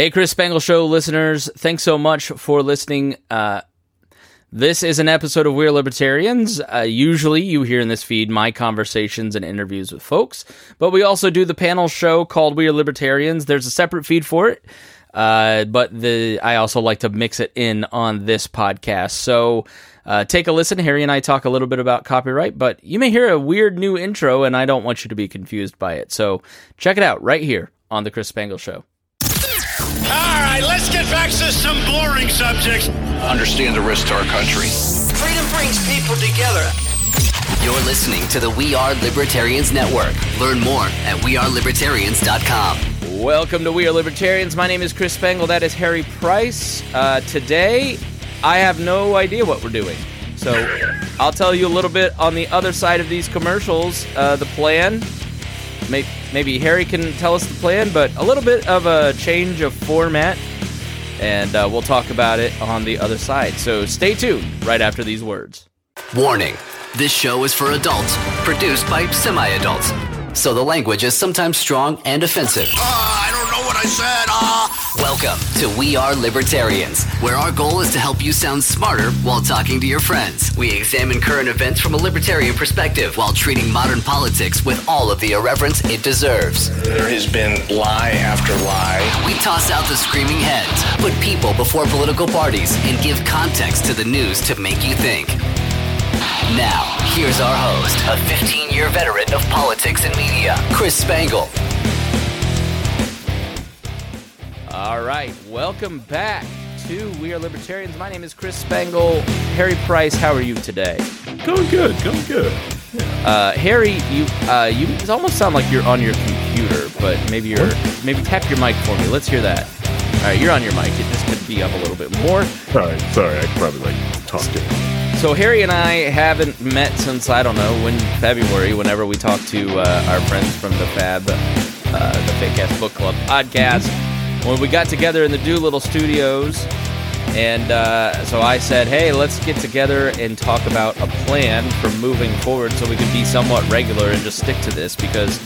Hey, Chris Spangle Show listeners, thanks so much for listening. Uh, this is an episode of We're Libertarians. Uh, usually, you hear in this feed my conversations and interviews with folks, but we also do the panel show called We Are Libertarians. There's a separate feed for it, uh, but the I also like to mix it in on this podcast. So uh, take a listen. Harry and I talk a little bit about copyright, but you may hear a weird new intro, and I don't want you to be confused by it. So check it out right here on the Chris Spangle Show. All right, let's get back to some boring subjects. Understand the risk to our country. Freedom brings people together. You're listening to the We Are Libertarians Network. Learn more at wearelibertarians.com. Welcome to We Are Libertarians. My name is Chris Spangle. That is Harry Price. Uh, today, I have no idea what we're doing. So I'll tell you a little bit on the other side of these commercials. Uh, the plan. Maybe, maybe Harry can tell us the plan, but a little bit of a change of format. And uh, we'll talk about it on the other side. So stay tuned right after these words. Warning this show is for adults, produced by semi adults. So the language is sometimes strong and offensive. Ah, I don't know what I said. Ah. Welcome to We Are Libertarians, where our goal is to help you sound smarter while talking to your friends. We examine current events from a libertarian perspective while treating modern politics with all of the irreverence it deserves. There has been lie after lie. We toss out the screaming heads, put people before political parties, and give context to the news to make you think. Now, here's our host, a 15 year veteran of politics and media, Chris Spangle. All right, welcome back to We Are Libertarians. My name is Chris Spangle. Harry Price, how are you today? Going good, going good. Uh, Harry, you uh, you almost sound like you're on your computer, but maybe you're maybe tap your mic for me. Let's hear that. All right, you're on your mic. It just could be up a little bit more. Sorry, sorry, I probably like talk to. So Harry and I haven't met since I don't know when February. Whenever we talked to uh, our friends from the Fab, uh, the Fake Ass Book Club podcast, when we got together in the Doolittle Studios, and uh, so I said, "Hey, let's get together and talk about a plan for moving forward, so we can be somewhat regular and just stick to this." Because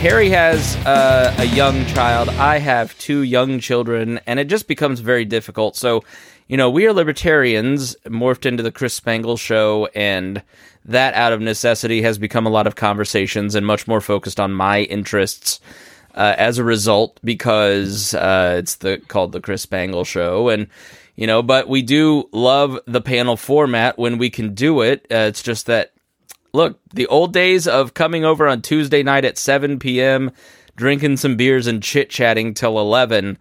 Harry has uh, a young child, I have two young children, and it just becomes very difficult. So you know, we are libertarians morphed into the Chris Spangle show, and that out of necessity has become a lot of conversations and much more focused on my interests. Uh, as a result, because uh, it's the called the Chris Spangle show, and you know, but we do love the panel format when we can do it. Uh, it's just that look, the old days of coming over on Tuesday night at 7 p.m., drinking some beers and chit chatting till 11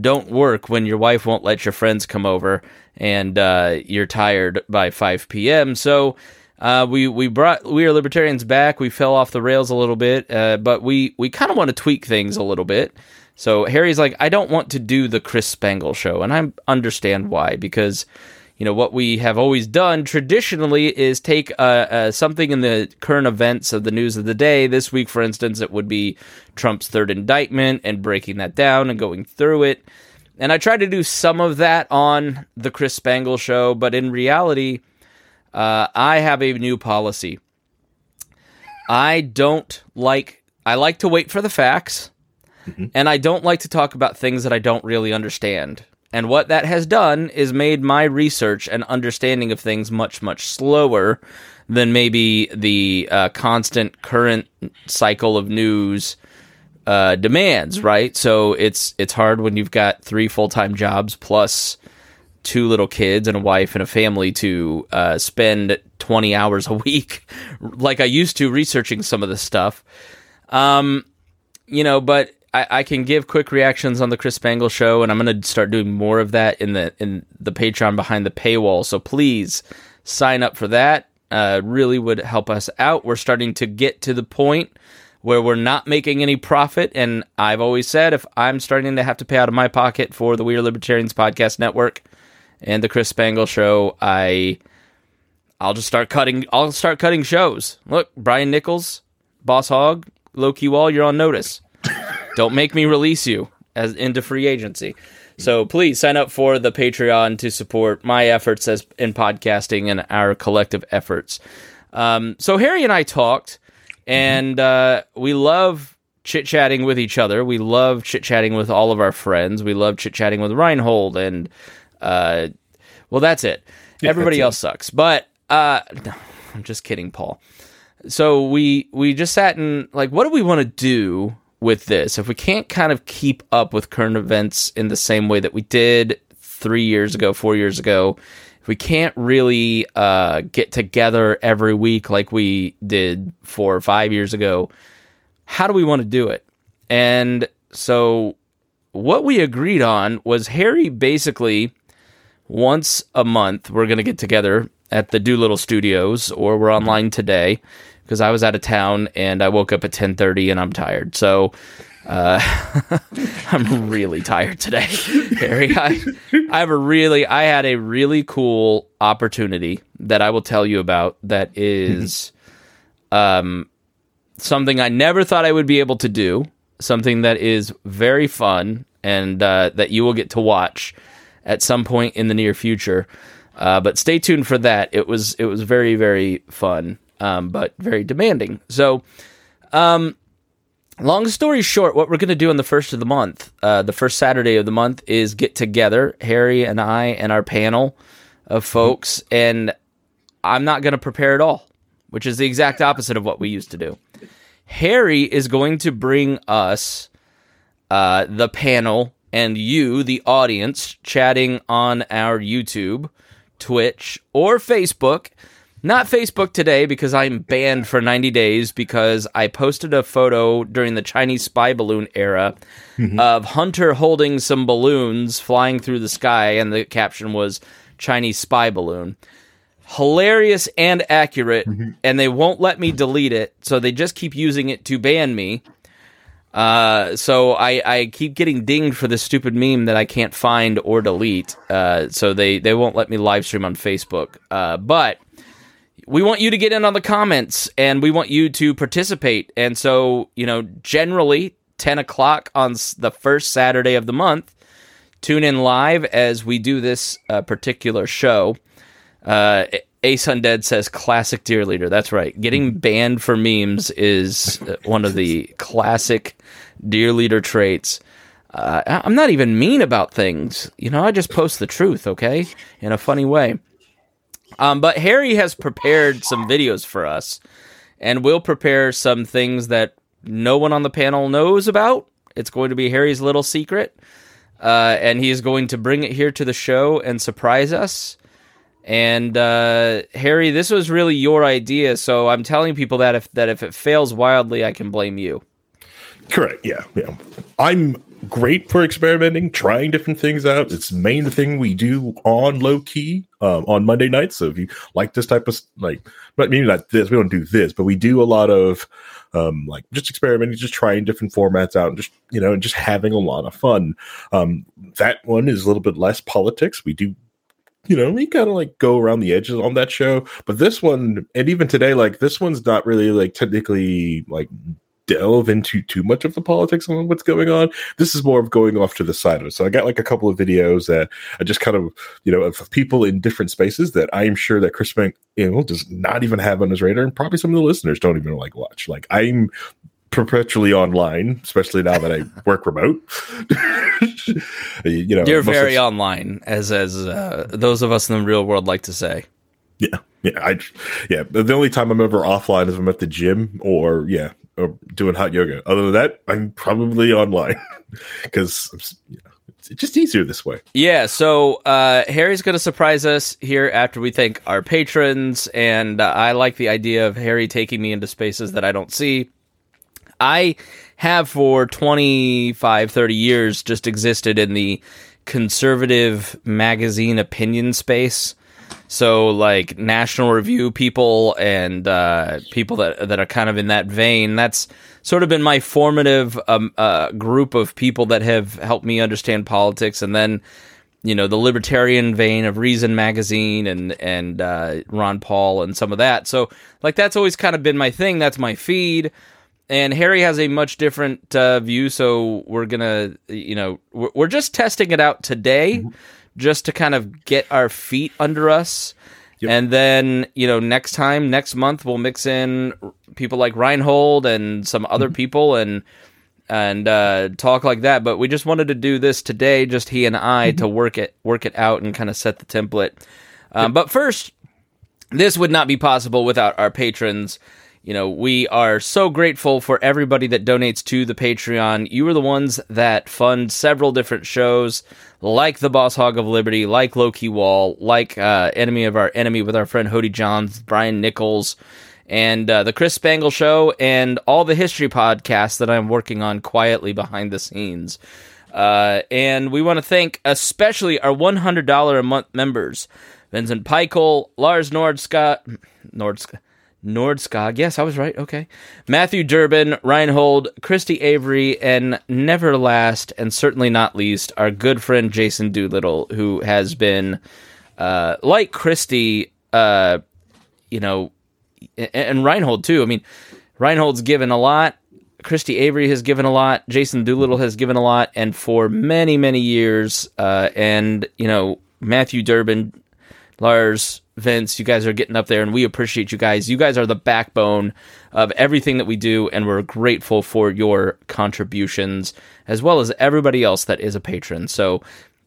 don't work when your wife won't let your friends come over and uh, you're tired by 5 p.m. So uh, we we brought we are libertarians back. We fell off the rails a little bit, uh, but we we kind of want to tweak things a little bit. So Harry's like, I don't want to do the Chris Spangle show, and I understand why because you know what we have always done traditionally is take uh, uh, something in the current events of the news of the day. This week, for instance, it would be Trump's third indictment and breaking that down and going through it. And I tried to do some of that on the Chris Spangle show, but in reality, uh, I have a new policy. I don't like. I like to wait for the facts, and I don't like to talk about things that I don't really understand. And what that has done is made my research and understanding of things much, much slower than maybe the uh, constant current cycle of news uh, demands. Right, so it's it's hard when you've got three full time jobs plus two little kids and a wife and a family to uh, spend 20 hours a week like I used to researching some of this stuff. Um, you know, but I, I can give quick reactions on the Chris Spangle show, and I'm going to start doing more of that in the in the Patreon behind the paywall. So please sign up for that. Uh, really would help us out. We're starting to get to the point where we're not making any profit, and I've always said if I'm starting to have to pay out of my pocket for the We Are Libertarians podcast network and the Chris Spangle show, I I'll just start cutting. I'll start cutting shows. Look, Brian Nichols, Boss Hog, Loki Wall, you're on notice. Don't make me release you as into free agency. So please sign up for the Patreon to support my efforts as in podcasting and our collective efforts. Um, so Harry and I talked, and uh, we love chit chatting with each other. We love chit chatting with all of our friends. We love chit chatting with Reinhold and, uh, well, that's it. Everybody that's else sucks. But uh, I'm just kidding, Paul. So we we just sat and like, what do we want to do with this? If we can't kind of keep up with current events in the same way that we did three years ago, four years ago, if we can't really uh, get together every week like we did four or five years ago, how do we want to do it? And so what we agreed on was Harry basically once a month we're going to get together at the Doolittle Studios or we're online today because I was out of town and I woke up at 10:30 and I'm tired. So uh, I'm really tired today, Harry. I, I have a really, I had a really cool opportunity that I will tell you about. That is, um, something I never thought I would be able to do. Something that is very fun and uh, that you will get to watch at some point in the near future. Uh, but stay tuned for that. It was it was very very fun, um, but very demanding. So, um, long story short, what we're going to do on the first of the month, uh, the first Saturday of the month, is get together, Harry and I and our panel of folks, and I'm not going to prepare at all, which is the exact opposite of what we used to do. Harry is going to bring us uh, the panel and you, the audience, chatting on our YouTube, Twitch, or Facebook. Not Facebook today because I'm banned for 90 days because I posted a photo during the Chinese spy balloon era mm-hmm. of Hunter holding some balloons flying through the sky, and the caption was Chinese spy balloon. Hilarious and accurate, mm-hmm. and they won't let me delete it, so they just keep using it to ban me. Uh, so I, I keep getting dinged for this stupid meme that I can't find or delete. Uh, so they, they won't let me live stream on Facebook. Uh, but we want you to get in on the comments and we want you to participate. And so, you know, generally 10 o'clock on the first Saturday of the month, tune in live as we do this uh, particular show. Uh, Ace Undead says classic deer leader. That's right. Getting banned for memes is uh, one of the classic deer leader traits. Uh, I'm not even mean about things. You know, I just post the truth, okay? In a funny way. Um, but Harry has prepared some videos for us, and we'll prepare some things that no one on the panel knows about. It's going to be Harry's little secret, uh, and he is going to bring it here to the show and surprise us. And uh, Harry, this was really your idea, so I'm telling people that if that if it fails wildly, I can blame you. Correct. Yeah. Yeah. I'm great for experimenting, trying different things out. It's the main thing we do on low key um, on Monday nights. So if you like this type of like, but maybe not this, we don't do this, but we do a lot of um, like just experimenting, just trying different formats out, and just you know, and just having a lot of fun. Um, that one is a little bit less politics. We do you know, we kind of like go around the edges on that show. But this one, and even today, like this one's not really like technically like delve into too much of the politics on what's going on. This is more of going off to the side of it. So I got like a couple of videos that I just kind of, you know, of people in different spaces that I'm sure that Chris Bank, you know, does not even have on his radar, and probably some of the listeners don't even like watch. Like I'm perpetually online, especially now that I work remote. you know, You're most of- very online, as as uh, those of us in the real world like to say. Yeah, yeah, I, yeah. The only time I'm ever offline is I'm at the gym or yeah, or doing hot yoga. Other than that, I'm probably online because you know, it's just easier this way. Yeah, so uh, Harry's going to surprise us here after we thank our patrons, and uh, I like the idea of Harry taking me into spaces that I don't see. I have for 25, 30 years just existed in the conservative magazine opinion space. So, like National Review people and uh, people that that are kind of in that vein. That's sort of been my formative um, uh, group of people that have helped me understand politics. And then, you know, the libertarian vein of Reason magazine and and uh, Ron Paul and some of that. So, like that's always kind of been my thing. That's my feed. And Harry has a much different uh, view, so we're gonna, you know, we're, we're just testing it out today, just to kind of get our feet under us. And then, you know, next time, next month, we'll mix in people like Reinhold and some other people, and and uh, talk like that. But we just wanted to do this today, just he and I, to work it work it out and kind of set the template. Um, But first, this would not be possible without our patrons. You know, we are so grateful for everybody that donates to the Patreon. You are the ones that fund several different shows, like the Boss Hog of Liberty, like Loki Wall, like uh, Enemy of Our Enemy with our friend Hody Johns, Brian Nichols, and uh, the Chris Spangle Show, and all the history podcasts that I'm working on quietly behind the scenes. Uh, and we want to thank especially our $100 a month members Vincent Peichel, Lars Nordska, Nordska, Nordskog. Yes, I was right. Okay. Matthew Durbin, Reinhold, Christy Avery, and never last and certainly not least, our good friend Jason Doolittle, who has been, uh, like Christy, uh, you know, and, and Reinhold too. I mean, Reinhold's given a lot. Christy Avery has given a lot. Jason Doolittle has given a lot, and for many, many years, uh, and you know, Matthew Durbin, Lars, Vince, you guys are getting up there, and we appreciate you guys. You guys are the backbone of everything that we do, and we're grateful for your contributions, as well as everybody else that is a patron. So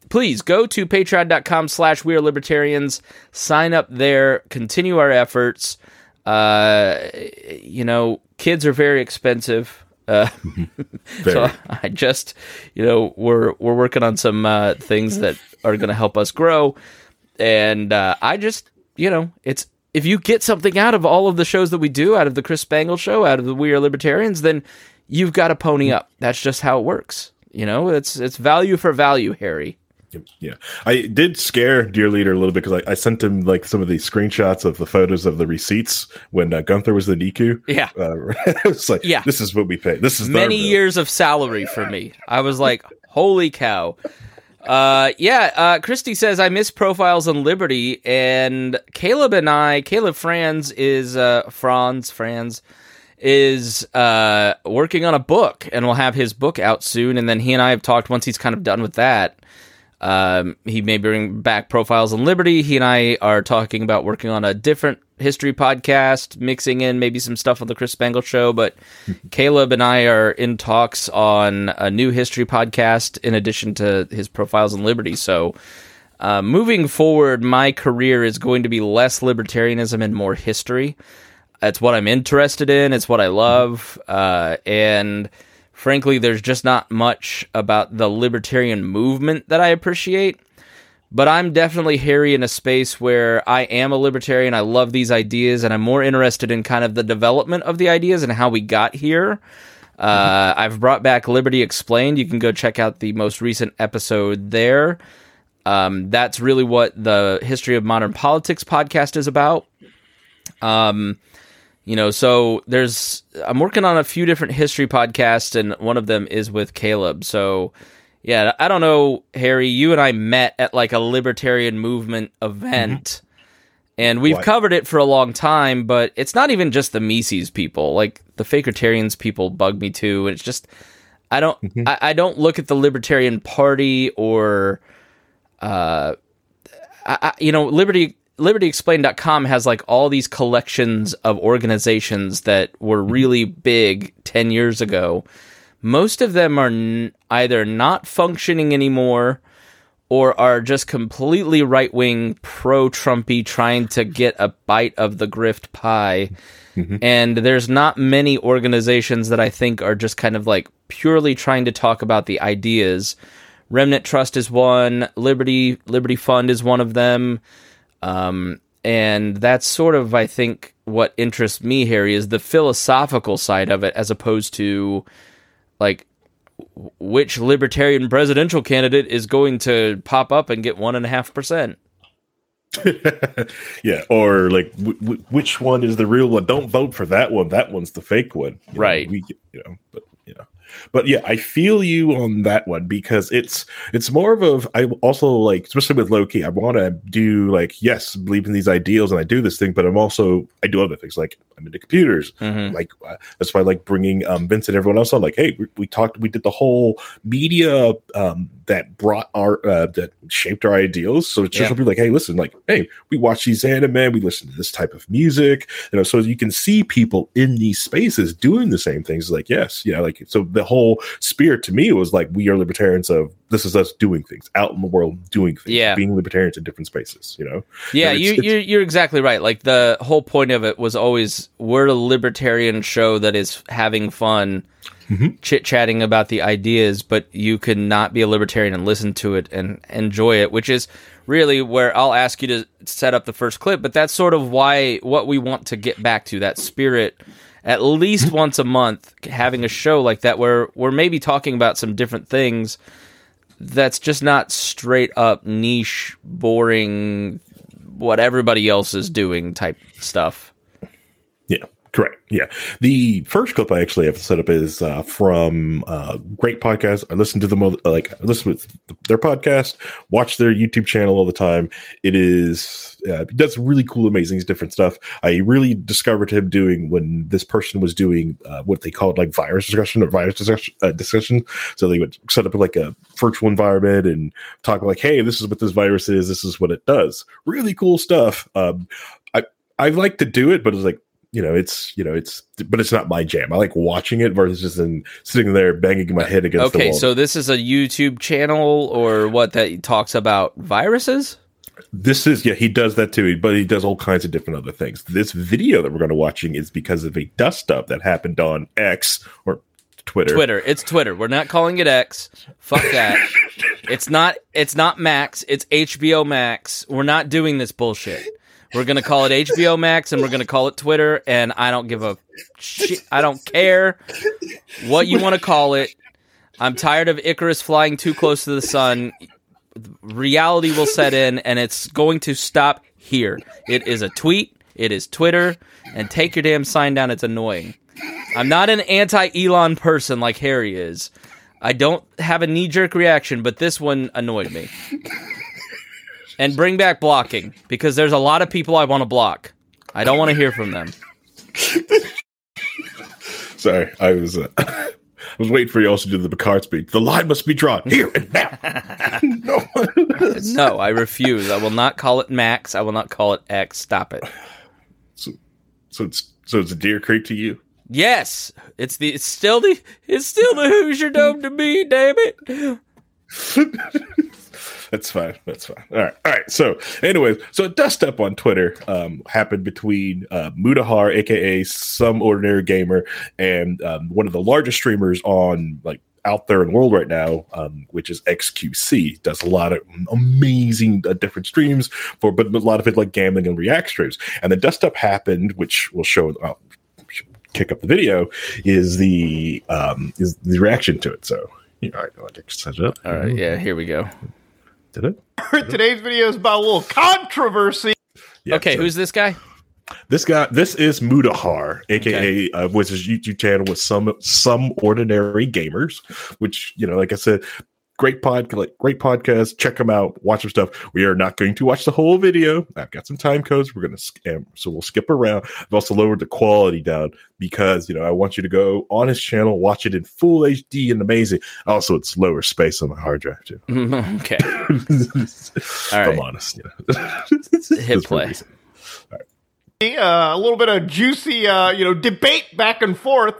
please go to patreon.com slash we are libertarians, sign up there, continue our efforts. Uh, you know, kids are very expensive. Uh, so I just, you know, we're we're working on some uh, things that are going to help us grow, and uh, I just, you know, it's if you get something out of all of the shows that we do, out of the Chris Spangle show, out of the We Are Libertarians, then you've got to pony up. That's just how it works. You know, it's it's value for value, Harry. Yeah, I did scare Dear Leader a little bit because I, I, sent him like some of the screenshots of the photos of the receipts when uh, Gunther was the Niku. Yeah, uh, it's like, yeah, this is what we pay. This is many years of salary for me. I was like, holy cow. Uh, yeah, uh, Christy says I miss profiles on Liberty, and Caleb and I, Caleb Franz is uh, Franz Franz is uh working on a book, and we'll have his book out soon. And then he and I have talked once he's kind of done with that. Um, he may bring back Profiles on Liberty. He and I are talking about working on a different history podcast, mixing in maybe some stuff on the Chris Spangle show. But Caleb and I are in talks on a new history podcast in addition to his Profiles on Liberty. So, uh, moving forward, my career is going to be less libertarianism and more history. It's what I'm interested in. It's what I love. Uh, and frankly, there's just not much about the libertarian movement that I appreciate. But I'm definitely Harry in a space where I am a libertarian. I love these ideas, and I'm more interested in kind of the development of the ideas and how we got here. Uh, I've brought back Liberty Explained. You can go check out the most recent episode there. Um, that's really what the History of Modern Politics podcast is about. Um, you know, so there's I'm working on a few different history podcasts, and one of them is with Caleb. So yeah, I don't know, Harry. You and I met at like a libertarian movement event. Mm-hmm. And we've What? covered it for a long time, but it's not even just the Mises people. Like the Fakertarians people bug me too. And it's just I don't mm-hmm. I, I don't look at the Libertarian Party or uh I, I, you know, Liberty libertyexplained.com has like all these collections of organizations that were mm-hmm. really big 10 years ago. Most of them are n- either not functioning anymore or are just completely right wing, pro Trumpy, trying to get a bite of the grift pie. And there's not many organizations that I think are just kind of like purely trying to talk about the ideas. Remnant Trust is one, Liberty Liberty Fund is one of them. Um, and that's sort of, I think, what interests me, Harry, is the philosophical side of it, as opposed to like which libertarian presidential candidate is going to pop up and get one and a half percent. yeah, or like w- w- which one is the real one? Don't vote for that one. That one's the fake one. You know, Right. we, you know, but but yeah, I feel you on that one because it's it's more of a. I also like, especially with Loki. I want to do like yes, believe in these ideals and I do this thing, but I'm also I do other things like I'm into computers. Mhm. Like uh, that's why I like bringing um, Vince and everyone else on. Like, hey, we, we talked, we did the whole media um, that brought our uh, that shaped our ideals. So it's just Yeah. be like, hey, listen, like, hey, we watch these anime, we listen to this type of music, you know. So you can see people in these spaces doing the same things. Like, yes, yeah, like so. The whole spirit to me was like, we are libertarians of this is us doing things out in the world, doing things, Yeah. being libertarians in different spaces. You know, Yeah, it's- you, it's- you're you're exactly right. Like the whole point of it was always we're a libertarian show that is having fun, Mm-hmm. chit chatting about the ideas, but you can not be a libertarian and listen to it and enjoy it, which is really where I'll ask you to set up the first clip. But that's sort of why what we want to get back to that spirit. At least once a month, having a show like that where we're maybe talking about some different things that's just not straight up niche, boring, what everybody else is doing type stuff. Yeah, correct. Yeah, the first clip I actually have set up is uh, from uh, great podcast. I listen to them like I listen to their podcast, watch their YouTube channel all the time. It is uh, he does really cool, amazing, different stuff. I really discovered him doing when this person was doing uh, what they called like virus discussion or virus discussion, uh, discussion. So they would set up like a virtual environment and talk like, "Hey, this is what this virus is. This is what it does." Really cool stuff. Um, I I like to do it, but it's like you know, it's you know, it's but it's not my jam. I like watching it versus just in sitting there banging my head against the wall. Okay, so this is a YouTube channel or what that talks about viruses? this is yeah, he does that too, but he does all kinds of different other things. This video that we're going to watching is because of a dust up that happened on X or Twitter. Twitter. It's Twitter. We're not calling it X. Fuck that. it's not it's not Max, it's HBO Max. We're not doing this bullshit. We're to call it HBO Max and we're to call it Twitter and I don't give a shit. I don't care what you want to call it. I'm tired of Icarus flying too close to the sun. Reality will set in and it's going to stop here. It is a tweet, it is Twitter, and take your damn sign down. It's annoying. I'm not an anti Elon person like Harry is. I don't have a knee jerk reaction, but this one annoyed me. And bring back blocking because there's a lot of people I want to block. I don't want to hear from them. Sorry, I was uh, I was waiting for you also to do the Picard speech. The line must be drawn here and now. no. No, I refuse. I will not call it Max. I will not call it X. Stop it. so, so it's so it's a deer creek to you. Yes, it's the it's still the it's still the Hoosier Dome to me. Damn it. That's fine. That's fine. All right. All right. So, anyways, so a dust up on Twitter um, happened between uh, Mutahar, aka some ordinary gamer, and um, one of the largest streamers on like out there in the world right now, um, which is XQC. Does a lot of amazing uh, different streams for, but a lot of it like gambling and react streams. And the dust up happened, which will show. Uh, kick up the video is the um is the reaction to it so all right i'll just set it up All right, yeah, here we go. Did it Today's video is about a little controversy. Yeah, Okay, so- who's this guy? This guy, this is Mutahar, aka uh, was his YouTube channel with some some ordinary gamers, which you know, like I said, great pod, great podcast. Check them out, watch some stuff. We are not going to watch the whole video. I've got some time codes. We're gonna scam, so we'll skip around. I've also lowered the quality down because you know I want you to go on his channel, watch it in full HD and amazing. Also, it's lower space on my hard drive too. okay. All right. I'm honest, you know. Hit play. Uh, a little bit of juicy, uh, you know, debate back and forth.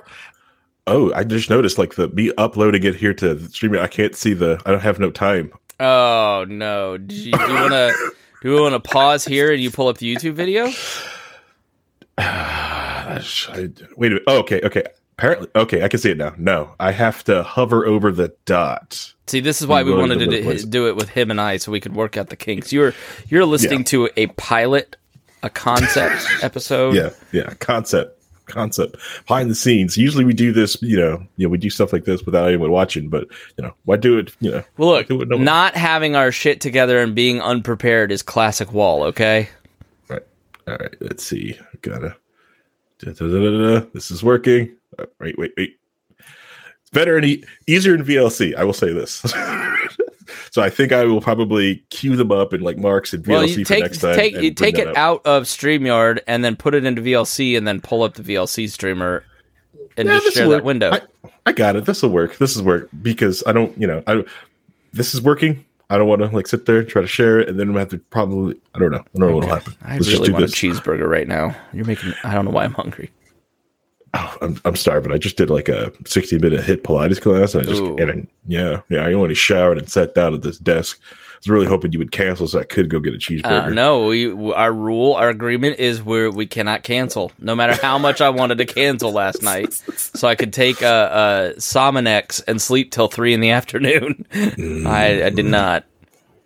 Oh, I just noticed like the me uploading it here to streaming. I can't see the. I don't have no time. Oh no! Do you, do you want to do we want to pause here and you pull up the YouTube video? I wait a minute. Oh, okay, okay. Apparently, okay. I can see it now. No, I have to hover over the dot. See, this is why we wanted to to do, do it with him and I, so we could work out the kinks. You're you're listening Yeah. to a pilot, a concept episode. Yeah, yeah. Concept, concept. Behind the scenes. Usually we do this. You know, you know, we do stuff like this without anyone watching. But you know, why do it? You know, Well, look, do it with no one- not having our shit together and being unprepared is classic wall. Okay. Right. All right. Let's see. Gotta. da, da, da. This is working. Wait, wait, wait. It's better and e- easier in VLC. I will say this. so I think I will probably queue them up in like marks and VLC Well, you for take next time. take you take it up. out of Streamyard and then put it into VLC and then pull up the VLC streamer and Yeah, just share that window. I, I got it. This will work. This is work because I don't. You know, I this is working. I don't want to like sit there try to share it, and then we have to probably I don't know. I don't know what'll happen. I Let's just really want this. a cheeseburger right now. You're making. I don't know why I'm hungry. Oh, I'm, I'm but I just did like a 60 minute HIIT Pilates class. And I just, Ooh. and I, yeah, yeah, I only showered and sat down at this desk. I was really hoping you would cancel so I could go get a cheeseburger. Uh, no, we our rule, our agreement is where we cannot cancel, no matter how much I wanted to cancel last night, so I could take a, a Sominex and sleep till three in the afternoon. I, I did not.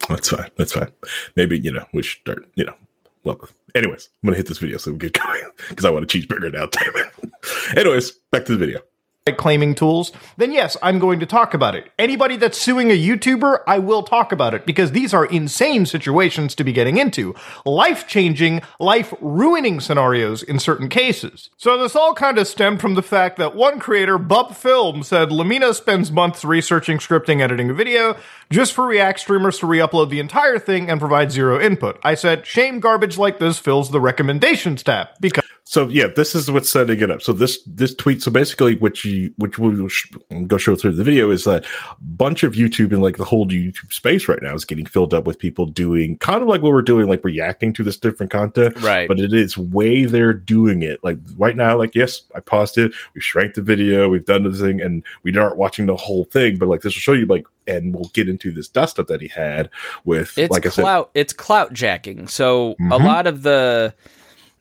That's fine. That's fine. Maybe, you know, we should start, you know, well, anyways, I'm to hit this video so we get going because I want a cheeseburger now. Damn it. anyways, back to the video. Claiming tools, then yes, I'm going to talk about it. Anybody that's suing a YouTuber, I will talk about it because these are insane situations to be getting into. Life changing, life ruining scenarios in certain cases. So this all kind of stemmed from the fact that one creator, Bub Film, said LEMMiNO spends months researching, scripting, editing a video just for React streamers to re-upload the entire thing and provide zero input. I said, shame garbage like this fills the recommendations tab because So yeah, this is what's setting it up. So this this tweet. So basically, what you which we'll sh- go show through the video is that a bunch of YouTube and like the whole YouTube space right now is getting filled up with people doing kind of like what we're doing, like reacting to this different content. Right. But it is way they're doing it. Like right now, like yes, I paused it. We shrank the video. We've done the thing, and we aren't watching the whole thing. But like this will show you like, and we'll get into this dust up that he had with It's like I said. clout. It's clout jacking. So a Mhm. lot of the,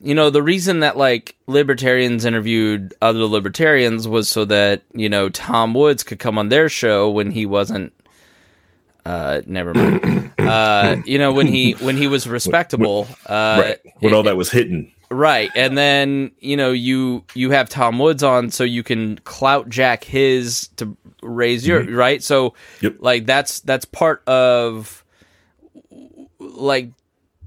you know, the reason that like libertarians interviewed other libertarians was so that you know Tom Woods could come on their show when he wasn't. Uh, never mind. uh, you know when he when he was respectable. Uh, Right. When all that was hidden. Right. And then, you know, you you have Tom Woods on so you can clout jack his to raise your right? So Yep. like that's that's part of like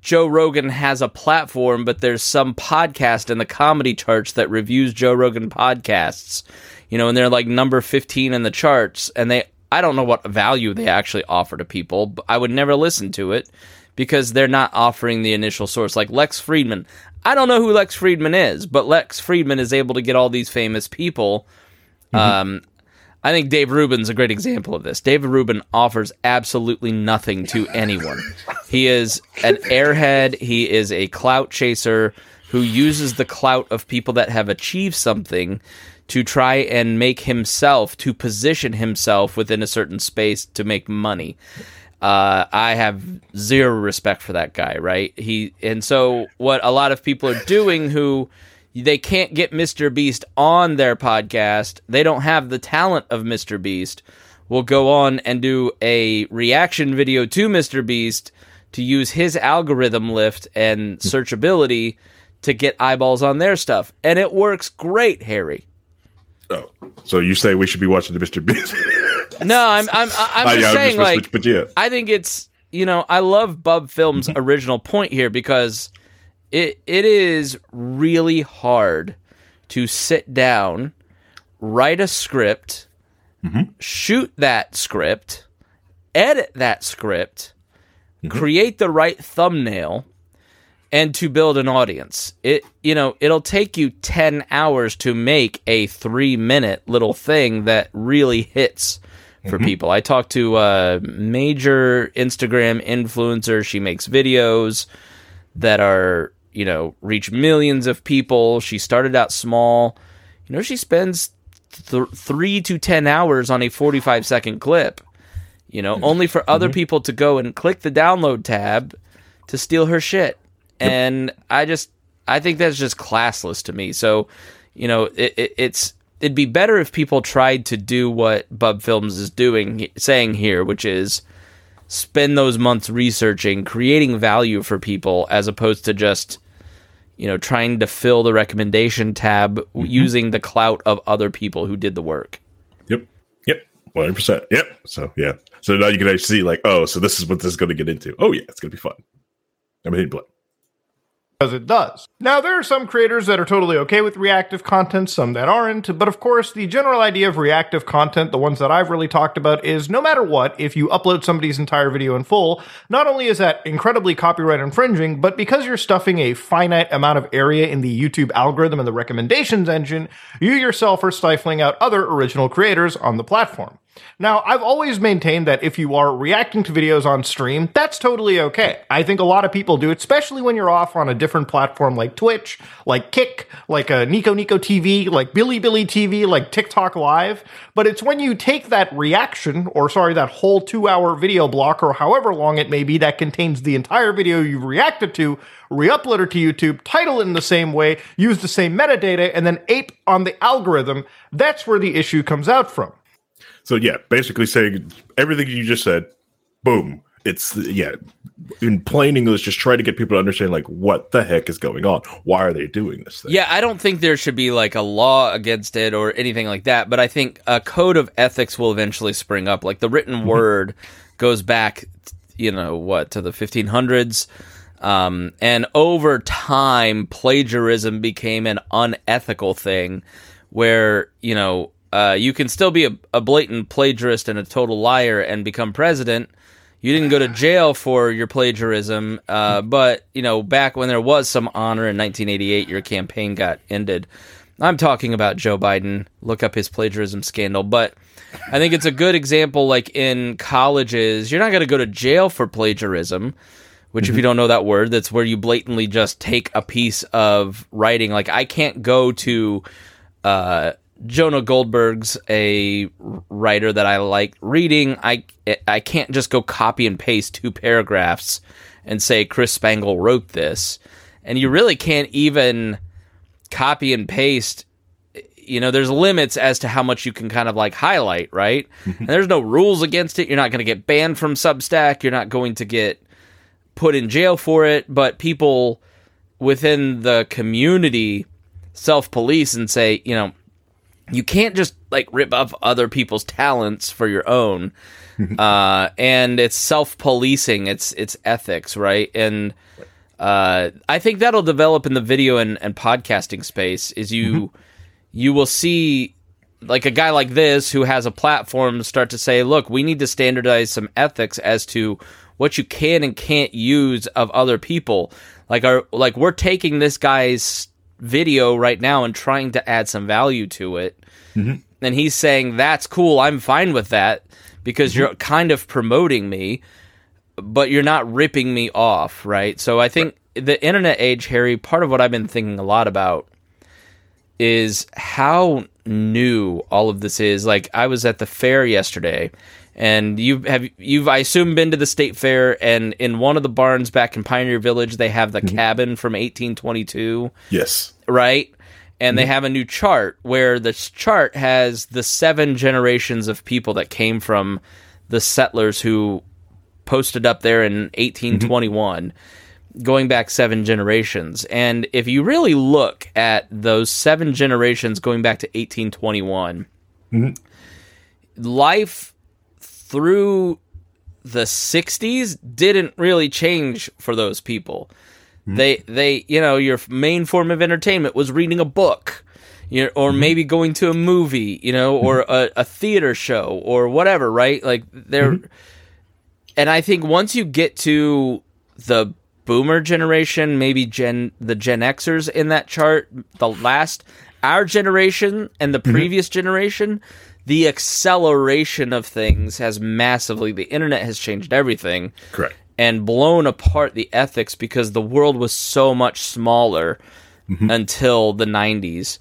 Joe Rogan has a platform, but there's some podcast in the comedy charts that reviews Joe Rogan podcasts. You know, and they're like number 15 in the charts and they I don't know what value they actually offer to people, but I would never listen to it because they're not offering the initial source. Like Lex Fridman. I don't know who Lex Fridman is, but Lex Fridman is able to get all these famous people. Um, I think Dave Rubin's a great example of this. David Rubin offers absolutely nothing to anyone. He is an airhead. He is a clout chaser who uses the clout of people that have achieved something to try and make himself, to position himself within a certain space to make money. Uh, I have zero respect for that guy, right? He and so what a lot of people are doing who they can't get Mr. Beast on their podcast. They don't have the talent of Mr. Beast. We'll go on and do a reaction video to Mr. Beast to use his algorithm lift and searchability to get eyeballs on their stuff. And it works great, Harry. Oh, so you say we should be watching the Mr. Beast? No, I'm I'm I'm Oh, just yeah, saying just- like but yeah. I think it's you know I love Bub Film's Mm-hmm. original point here because it it is really hard to sit down, write a script, Mm-hmm. shoot that script, edit that script, Mm-hmm. create the right thumbnail, and to build an audience. It you know it'll take you ten hours to make a three minute little thing that really hits for people. I talked to a major Instagram influencer. She makes videos that are you know reach millions of people. She started out small. You know she spends th- three to ten hours on a forty five second clip. You know, hmm. only for other mm-hmm. people to go and click the download tab to steal her shit. And I just, I think that's just classless to me. So, you know, it, it, it's, it'd be better if people tried to do what Bub Films is doing, saying here, which is spend those months researching, creating value for people, as opposed to just, you know, trying to fill the recommendation tab mm-hmm. using the clout of other people who did the work. Yep. Yep. One hundred percent. Yep. So yeah. So now you can actually see like, oh, so this is what this is going to get into. Oh yeah, it's going to be fun. I'm hitting play. Because it does. Now, there are some creators that are totally okay with reactive content, some that aren't, but of course, the general idea of reactive content, the ones that I've really talked about, is no matter what, if you upload somebody's entire video in full, not only is that incredibly copyright infringing, but because you're stuffing a finite amount of area in the YouTube algorithm and the recommendations engine, you yourself are stifling out other original creators on the platform. Now, I've always maintained that if you are reacting to videos on stream, that's totally okay. I think a lot of people do, especially when you're off on a different platform like Twitch, like Kick, like a Nico Nico TV, like Bilibili TV, like TikTok Live. But it's when you take that reaction, or sorry, that whole two hour video block, or however long it may be, that contains the entire video you've reacted to, re-upload it to YouTube, title it in the same way, use the same metadata, and then ape on the algorithm. That's where the issue comes out from. So yeah, basically saying everything you just said, boom. It's yeah, in plain English, just try to get people to understand like what the heck is going on. Why are they doing this thing? Yeah, I don't think there should be like a law against it or anything like that, but I think a code of ethics will eventually spring up. Like the written word goes back, you know, what, to the 1500s. Um, and over time, plagiarism became an unethical thing where, you know, uh, you can still be a, a blatant plagiarist and a total liar and become president. You didn't go to jail for your plagiarism, uh, but you know back when there was some honor in 1988, your campaign got ended. I'm talking about Joe Biden. Look up his plagiarism scandal, but I think it's a good example. Like in colleges, you're not going to go to jail for plagiarism. Which, if you don't know that word, that's where you blatantly just take a piece of writing. Like I can't go to uh, Jonah Goldberg's a writer that I like reading. I I can't just go copy and paste two paragraphs and say Chris Spangle wrote this. And you really can't even copy and paste you know there's limits as to how much you can kind of like highlight right? Mm-hmm. And there's no rules against it. You're not going to get banned from substack. You're not going to get put in jail for it. But people within the community self-police and say you know you can't just like rip off other people's talents for your own uh, and it's self-policing it's it's ethics right? And uh, i think that'll develop in the video and, and podcasting space is you you will see like a guy like this who has a platform start to say look we need to standardize some ethics as to what you can and can't use of other people. Like our like we're taking this guy's video right now and trying to add some value to it. Mm-hmm. And he's saying, that's cool. I'm fine with that because mm-hmm. you're kind of promoting me, but you're not ripping me off, right? So I think the internet age, Harry, part of what I've been thinking a lot about is how new all of this is. Like I was at the fair yesterday and you have you've I assume been to the state fair and in one of the barns back in Pioneer Village they have the mm-hmm. cabin from 1822 Yes. right? And they mm-hmm. have a new chart where this chart has the seven generations of people that came from the settlers who posted up there in mm-hmm. 1821, going back seven generations. And if you really look at those seven generations going back to 1821, life through the 60s didn't really change for those people. Hmm. They they you know your main form of entertainment was reading a book, you know, or hmm. maybe going to a movie, you know, hmm. or a, a theater show or whatever, right? Like they're and I think once you get to the boomer generation, maybe Gen the Gen Xers in that chart, the last our generation and the previous generation, the acceleration of things has massively the internet has changed everything Correct. and blown apart the ethics because the world was so much smaller until the 90s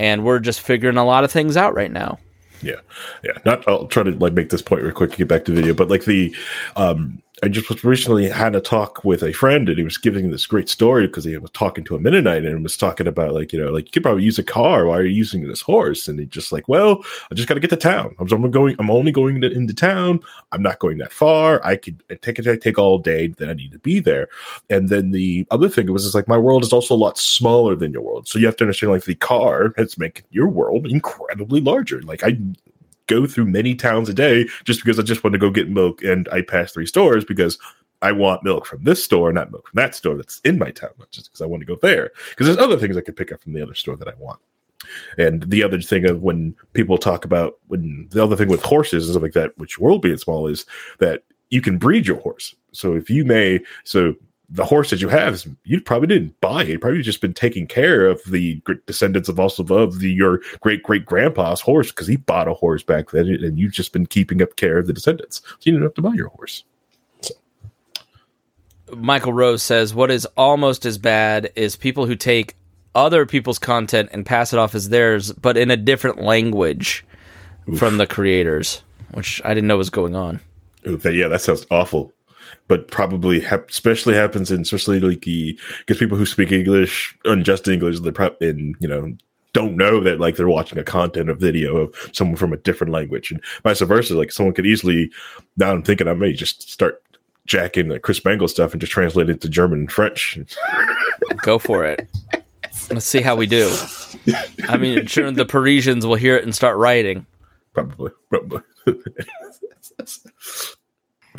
and we're just figuring a lot of things out right now Yeah, yeah. Not. I'll try to like make this point real quick to get back to video, but like the, um, I just recently had a talk with a friend, and he was giving this great story because he was talking to a Mennonite and was talking about like you know like you could probably use a car. Why are you using this horse? And he just like, well, I just got to get to town. I'm, I'm going. I'm only going to, into town. I'm not going that far. I could take it. Take all day. Then I need to be there. And then the other thing was is like my world is also a lot smaller than your world. So you have to understand like the car has making your world incredibly larger. Like I go through many towns a day just because I just want to go get milk and I pass three stores because I want milk from this store, not milk from that store that's in my town, just because I want to go there. Because there's other things I could pick up from the other store that I want. And the other thing of when people talk about when the other thing with horses and stuff like that, which world being small is that you can breed your horse. So if you may, so the horse that you have is you probably didn't buy it. You probably just been taking care of the descendants of also of the your great great grandpa's horse because he bought a horse back then, and you've just been keeping up care of the descendants. So you didn't have to buy your horse. Michael Rose says, What is almost as bad is people who take other people's content and pass it off as theirs, but in a different language from the creators, which I didn't know was going on. That- yeah, that sounds awful. But probably, hap- especially happens in especially like the because people who speak English, unjust English, they're probably in you know don't know that like they're watching a content or video of someone from a different language, and vice versa. Like someone could easily now I'm thinking I may just start jacking the Chris Spangle stuff and just translate it to German and French. Go for it. Let's see how we do. I mean, sure, the Parisians will hear it and start writing. probably, probably.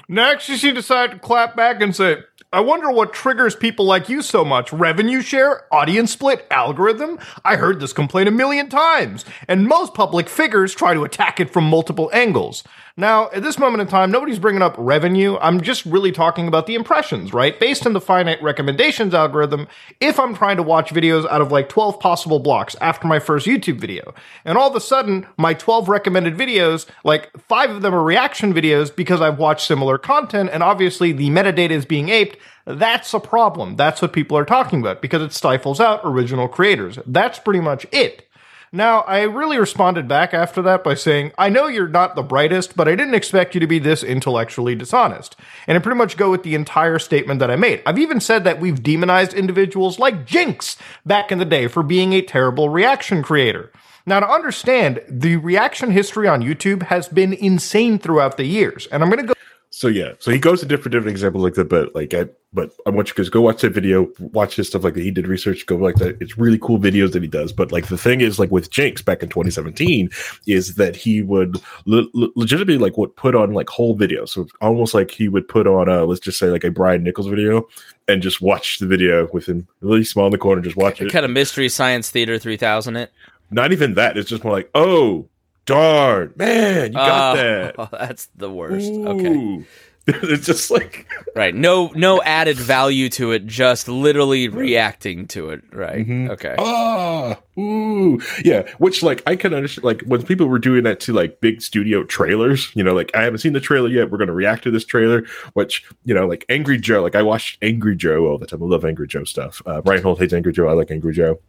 Next, she decided to clap back and say, I wonder what triggers people like you so much. Revenue share, audience split, algorithm? I heard this complaint a million times, and most public figures try to attack it from multiple angles. Now, at this moment in time, nobody's bringing up revenue. I'm just really talking about the impressions, right? Based on the finite recommendations algorithm, if I'm trying to watch videos out of like 12 possible blocks after my first YouTube video, and all of a sudden, my 12 recommended videos, like five of them are reaction videos because I've watched similar content, and obviously the metadata is being aped, that's a problem. That's what people are talking about because it stifles out original creators. That's pretty much it. Now, I really responded back after that by saying, I know you're not the brightest, but I didn't expect you to be this intellectually dishonest. And I pretty much go with the entire statement that I made. I've even said that we've demonized individuals like Jinx back in the day for being a terrible reaction creator. Now, to understand, the reaction history on YouTube has been insane throughout the years. And I'm going to go So yeah, so he goes to different different examples like that, but like I but I want you guys to go watch that video, watch his stuff like that. He did research, go like that. It's really cool videos that he does. But like the thing is, like with Jinx back in 2017, is that he would le- le- legitimately like would put on like whole videos. So almost like he would put on a let's just say like a Brian Nichols video and just watch the video with him really small in the corner, just watch it. Kind of Mystery Science Theater 3000 it. Not even that. It's just more like, oh darn, man, you got Oh, that. that's the worst. Okay. It's just like Right. No no added value to it, just literally reacting to it. Right. Mm-hmm. Okay. ah, ooh, yeah. Which like I can understand. Like when people were doing that to like big studio trailers, you know, like I haven't seen the trailer yet. We're gonna react to this trailer. Which you know, like Angry Joe. Like I watch Angry Joe all the time. I love Angry Joe stuff. Uh, Holt hates Angry Joe. I like Angry Joe.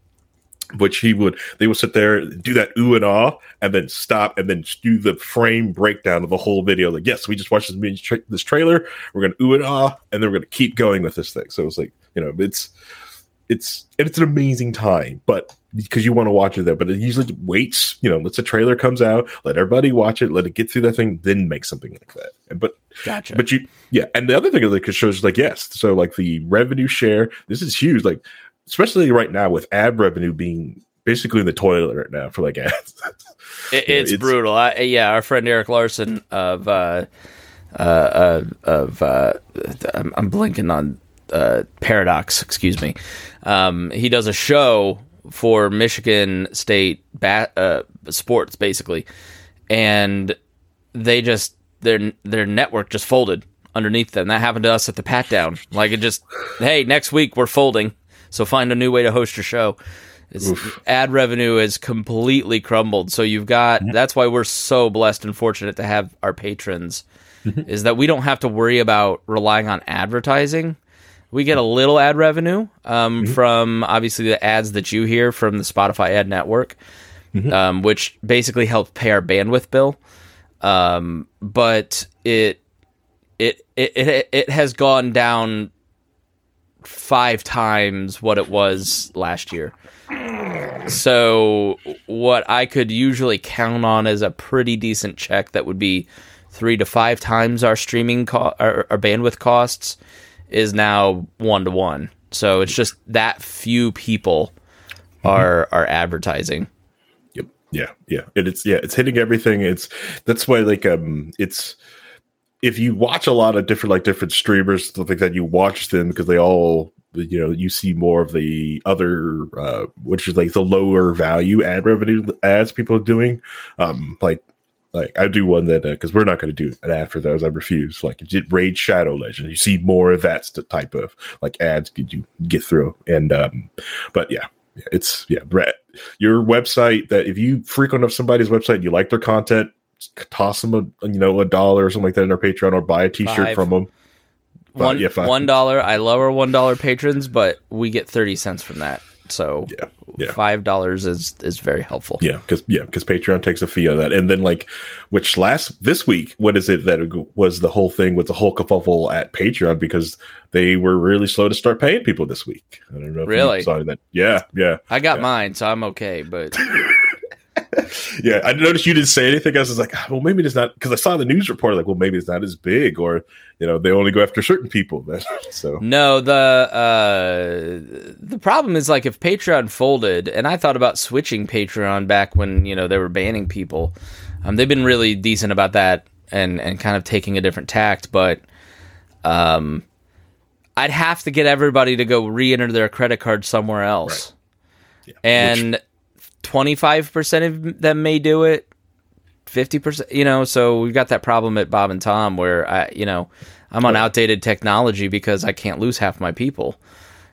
Which he would, they would sit there, do that ooh and ah, and then stop, and then do the frame breakdown of the whole video. Like, yes, we just watched this, tra- this trailer. We're gonna ooh and ah, and then we're gonna keep going with this thing. So it's like, you know, it's it's it's an amazing time, but because you want to watch it there, but it usually waits. You know, lets the trailer comes out, let everybody watch it, let it get through that thing, then make something like that. And but Gotcha. but you yeah, and the other thing is that it shows like yes, so like the revenue share, this is huge. Like especially right now with ad revenue being basically in the toilet right now for like ads. It, it's, it's- brutal. I, yeah, our friend Eric Larson of uh, uh, uh, of uh, I'm, I'm blinking on uh, Paradox. Excuse me. Um, he does a show for Michigan State ba- uh, sports, basically, and they just their their network just folded underneath them. That happened to us at the Pat Down. Like it just, hey, next week we're folding, so find a new way to host your show. Ad revenue is completely crumbled. So you've got that's why we're so blessed and fortunate to have our patrons is that we don't have to worry about relying on advertising. We get a little ad revenue um, from obviously the ads that you hear from the Spotify ad network, um, which basically helps pay our bandwidth bill. Um, but it, it it it it has gone down five times what it was last year. So what I could usually count on as a pretty decent check that would be three to five times our streaming co- our, our bandwidth costs is now one to one. So it's just that few people are are advertising. Yep. Yeah. Yeah. And it's yeah, it's hitting everything. It's that's why like um it's if you watch a lot of different like different streamers stuff like that, you watch them because they all you know you see more of the other uh which is like the lower value ad revenue ads people are doing um like like I do one that because we're not going to do an ad for those. I refuse. Like you did Raid Shadow Legend, you see more of that type of like ads could you get through. And um, but yeah, yeah, it's yeah, Brett, your website that if you frequent up somebody's website, and you like their content, toss them a you know a dollar or something like that in our Patreon or buy a T-shirt Five. from them. But, One yeah, five. one dollar. I lower one dollar patrons, but we get thirty cents from that. So Yeah, yeah. five dollars is is very helpful. Yeah, because yeah, because Patreon takes a fee on that, and then like, which last this week, what is it that was the whole thing with the whole kerfuffle at Patreon because they were really slow to start paying people this week. I don't know. If Really? You saw that? Yeah, yeah, I got Yeah. mine, so I'm okay. But yeah. I noticed you didn't say anything. I was like, ah, well, maybe it's not because I saw the news report. Like, well, maybe it's not as big, or you know, they only go after certain people. so no, the uh, the problem is like if Patreon folded, and I thought about switching Patreon back when you know they were banning people. Um, they've been really decent about that and and kind of taking a different tact, but um, I'd have to get everybody to go re-enter their credit card somewhere else. and 25% of them may do it. 50% you know so we've got that problem at bob and tom where i you know i'm on outdated technology because i can't lose half my people.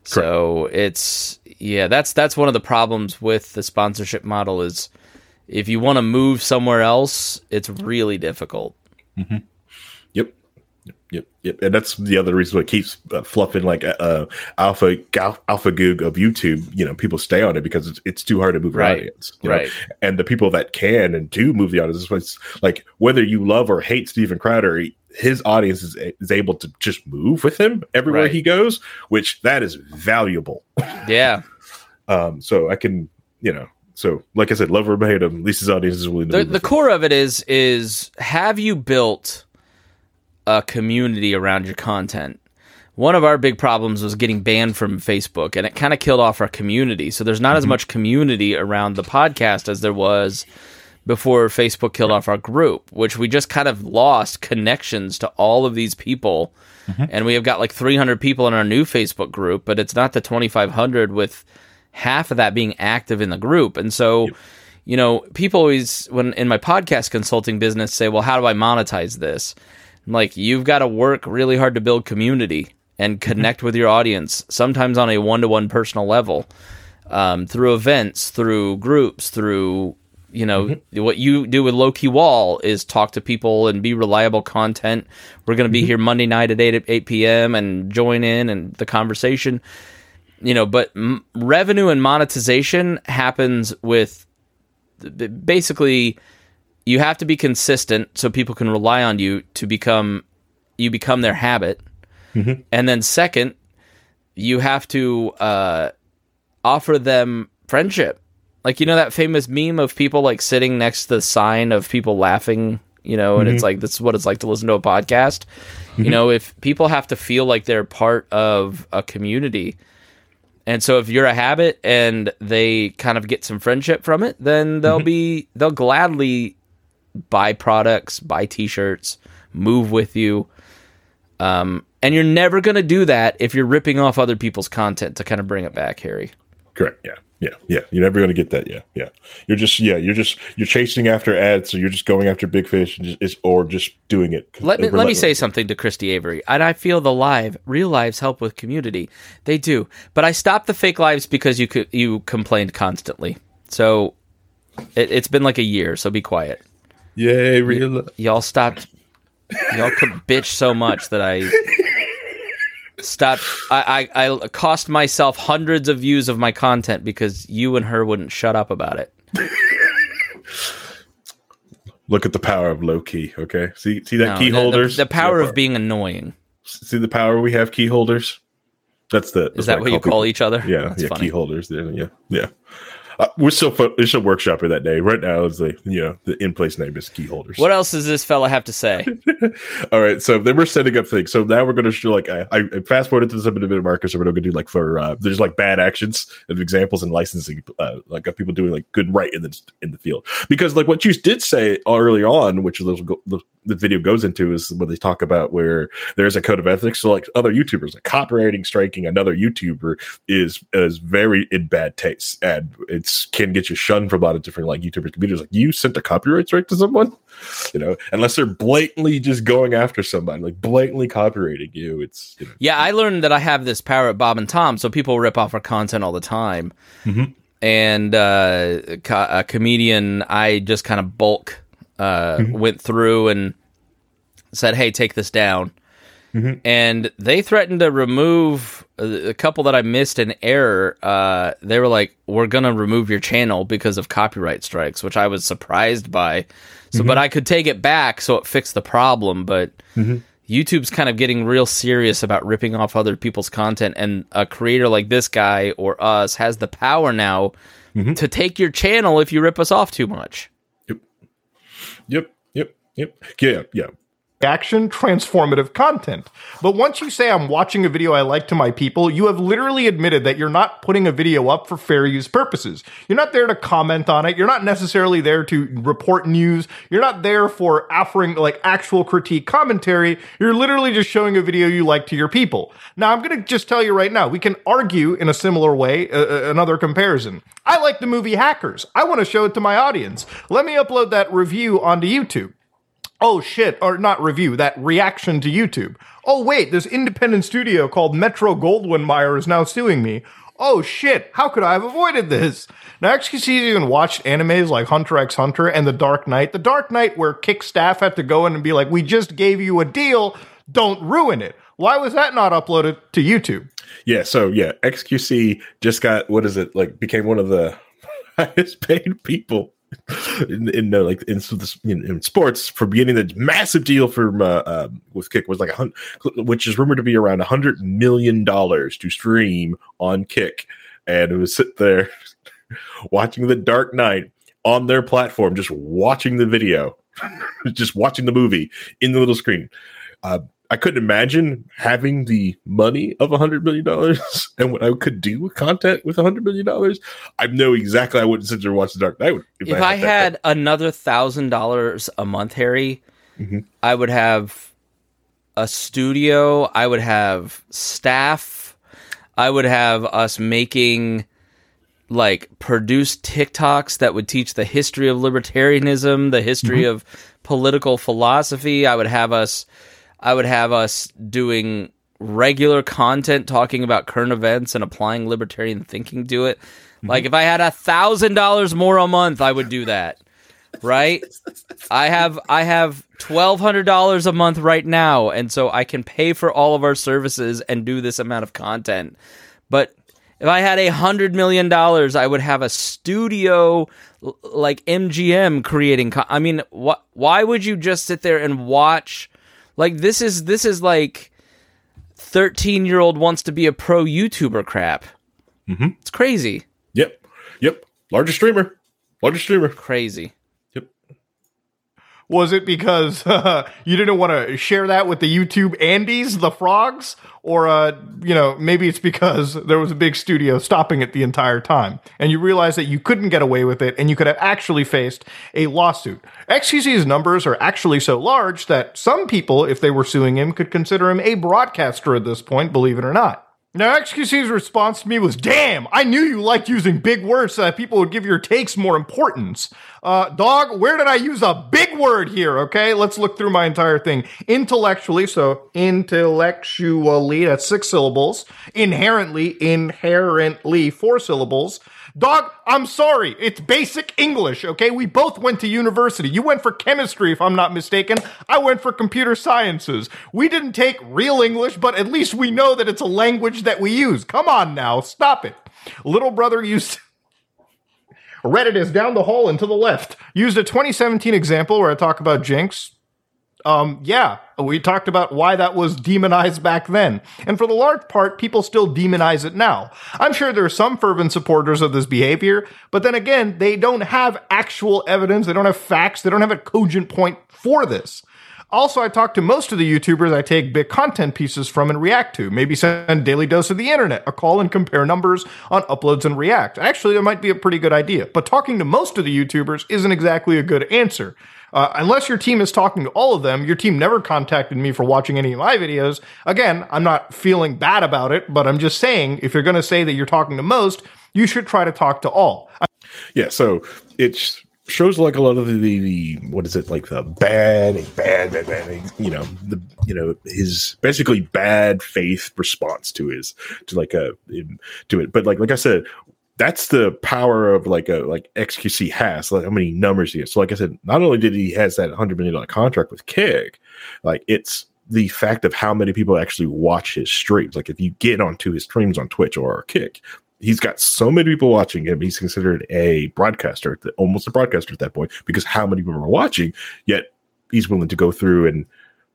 So it's yeah that's that's one of the problems with the sponsorship model is if you want to move somewhere else it's really difficult. Yep. Yep, yep. And that's the other reason why it keeps uh, fluffing like uh, alpha gal, alpha goog of YouTube. You know, people stay on it because it's, it's too hard to move Right, an audience. you know? right. And the people that can and do move the audience, was like whether you love or hate Steven Crowder, his audience is, is able to just move with him everywhere Right. he goes, which that is valuable. yeah Um, so I can, you know, so like I said, love or hate him, at least his audience is willing to the, the core of it is is have you built a community around your content. One of our big problems was getting banned from facebook and it kind of killed off our community. So there's not as mm-hmm. much community around the podcast as there was before facebook killed off our group which we just kind of lost connections to all of these people. Mm-hmm. And we have got like 300 people in our new facebook group but it's not the 2500 with half of that being active in the group. And so you know, people always when in my podcast consulting business say, "Well, how do I monetize this?" I'm like, "You've got to work really hard to build community and mm-hmm. connect with your audience, sometimes on a one-to-one personal level, um, through events, through groups, through you know mm-hmm. what you do with Loki Wall is talk to people and be reliable content. We're going to be mm-hmm. here Monday night at eight eight p.m. and join in and the conversation. You know, but m- revenue and monetization happens with basically you have to be consistent so people can rely on you to become you become their habit. Mm-hmm. And then second you have to uh, offer them friendship. Like you know that famous meme of people like sitting next to the sign of people laughing you know and it's mm-hmm. like this is what it's like to listen to a podcast? You mm-hmm. know if people have to feel like they're part of a community and so if you're a habit and they kind of get some friendship from it, then they'll be they'll gladly buy products, buy t-shirts, move with you. Um, and you're never going to do that if you're ripping off other people's content to kind of bring it back, Harry. Correct. Yeah. Yeah. Yeah. You're never going to get that. Yeah. Yeah. You're just, yeah, you're just, you're chasing after ads. So you're just going after big fish and just, or just doing it. Let me let me say something to Christy Avery. And I feel the live, real lives help with community. They do. But I stopped the fake lives because you could you complained constantly. So it, it's been like a year, so be quiet. Yay. Real. Uh, y'all stopped y'all could bitch so much that i stopped I, I i cost myself hundreds of views of my content because you and her wouldn't shut up about it Look at the power of low key. Okay. See, see that No, key the- the- holders. the, power of being annoying see the power we have key holders. That's the. is that what you call each other Yeah. That's yeah. funny. Key holders. Yeah. Yeah. Uh, we're still we're still workshopping that day. Right now, it's like you know the in place name is key holders. what else does this fella have to say All right, so then we're setting up things. So now we're going to show like I, I fast forwarded to some of the bit of markers. So we're going to do like for uh, there's like bad actions of examples and licensing, uh, like of people doing like good right in the in the field. Because like what you did say earlier on, which was the video goes into is what they talk about where there's a code of ethics. So like other YouTubers, like copywriting striking another YouTuber is is very in bad taste, and it's can get you shunned from a lot of different like YouTubers communities. Like you sent a copyright strike to someone, you know, unless they're blatantly just going after somebody, like blatantly copywriting you. It's you know, Yeah, I learned that I have this power at Bob and Tom, so people rip off our content all the time. And uh, co- a comedian, I just kind of bulk uh, went through and said, "Hey, take this down." And they threatened to remove uh, a couple that I missed in error. Uh, they were like, "We're gonna remove your channel because of copyright strikes," which I was surprised by. So, but I could take it back, so it fixed the problem. But YouTube's kind of getting real serious about ripping off other people's content, and a creator like this guy or us has the power now to take your channel if you rip us off too much. Yep, yeah, yeah. action transformative content. But once you say I'm watching a video I like to my people, you have literally admitted that you're not putting a video up for fair use purposes. You're not there to comment on it. You're not necessarily there to report news. You're not there for offering like actual critique commentary. You're literally just showing a video you like to your people. Now, I'm going to just tell you right now, we can argue in a similar way, uh, uh, another comparison. I like the movie Hackers. I want to show it to my audience. Let me upload that review onto YouTube. Oh shit, or not review, that reaction to YouTube. Oh wait, this independent studio called Metro Goldwyn Mayer is now suing me. Oh shit, how could I have avoided this? Now, XQC even watched animes like Hunter x Hunter and The Dark Knight. The Dark Knight, where Kick staff had to go in and be like, we just gave you a deal, don't ruin it. Why was that not uploaded to YouTube? Yeah, so yeah, XQC just got what is it like? Became one of the highest paid people in, in uh, like in, in, in sports for getting the massive deal from uh, uh, with Kick was like a hundred, which is rumored to be around a hundred million dollars to stream on Kick, and it was sit there watching the Dark Knight on their platform, just watching the video, just watching the movie in the little screen. Uh, I couldn't imagine having the money of a hundred million dollars and what I could do with content with a hundred million dollars. I know exactly I wouldn't sit there and watch the Dark Knight If I that had another thousand dollars a month, Harry, mm-hmm. I would have a studio. I would have staff. I would have us making like produce TikToks that would teach the history of libertarianism, the history mm-hmm. of political philosophy. I would have us I would have us doing regular content talking about current events and applying libertarian thinking to it. Mm-hmm. Like if I had a thousand dollars more a month, I would do that. Right? I have I have twelve hundred dollars a month right now, and so I can pay for all of our services and do this amount of content. But if I had a hundred million dollars, I would have a studio like MGM creating. I mean, wh- why would you just sit there and watch? Like this is this is like thirteen year old wants to be a pro YouTuber crap. Mm-hmm. It's crazy, Yep, yep. Largest streamer, largest streamer. crazy. Was it because uh, you didn't want to share that with the YouTube Andes, the frogs? Or, uh, you know, maybe it's because there was a big studio stopping it the entire time and you realized that you couldn't get away with it and you could have actually faced a lawsuit. XQC's numbers are actually so large that some people, if they were suing him, could consider him a broadcaster at this point, believe it or not. Now, XQC's response to me was, damn, I knew you liked using big words so that people would give your takes more importance. Uh, dog, where did I use a big word here? Okay, let's look through my entire thing. Intellectually, so intellectually, that's six syllables. Inherently, inherently, four syllables. Dog, I'm sorry. It's basic English, okay? We both went to university. You went for chemistry, if I'm not mistaken. I went for computer sciences. We didn't take real English, but at least we know that it's a language that we use. Come on now, stop it. Little brother used. Reddit is down the hall and to the left. Used a 2017 example where I talk about Jinx. Um, yeah, we talked about why that was demonized back then. And for the large part, people still demonize it now. I'm sure there are some fervent supporters of this behavior, but then again, they don't have actual evidence, they don't have facts, they don't have a cogent point for this. Also, I talk to most of the YouTubers I take big content pieces from and react to. Maybe send Daily Dose of the Internet a call and compare numbers on uploads and react. Actually, that might be a pretty good idea. But talking to most of the YouTubers isn't exactly a good answer. Uh, unless your team is talking to all of them, your team never contacted me for watching any of my videos. Again, I'm not feeling bad about it, but I'm just saying if you're going to say that you're talking to most, you should try to talk to all. Yeah, so it shows like a lot of the, the, what is it like the bad, bad, bad, bad, you know, the you know his basically bad faith response to his to like a to it. But like like I said, that's the power of like a like XQC has like how many numbers he has. So like I said, not only did he has that hundred million dollar contract with Kick, like it's the fact of how many people actually watch his streams. Like if you get onto his streams on Twitch or Kick, he's got so many people watching him. He's considered a broadcaster, almost a broadcaster at that point, because how many people are watching. Yet he's willing to go through and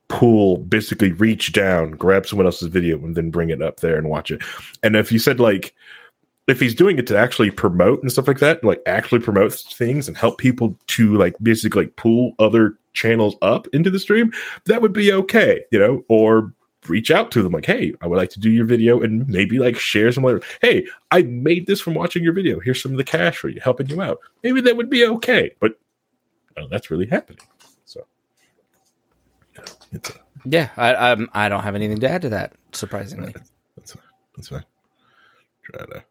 pull, basically reach down, grab someone else's video, and then bring it up there and watch it. And if you said like if he's doing it to actually promote and stuff like that, like actually promote things and help people to like basically like pull other channels up into the stream, that would be okay, you know, or reach out to them like, hey, I would like to do your video and maybe like share some like, hey, I made this from watching your video. Here's some of the cash for you, helping you out. Maybe that would be okay, but no, that's really happening. So, it's a, yeah, I I'm, I don't have anything to add to that. Surprisingly, that's fine. That's fine. Try to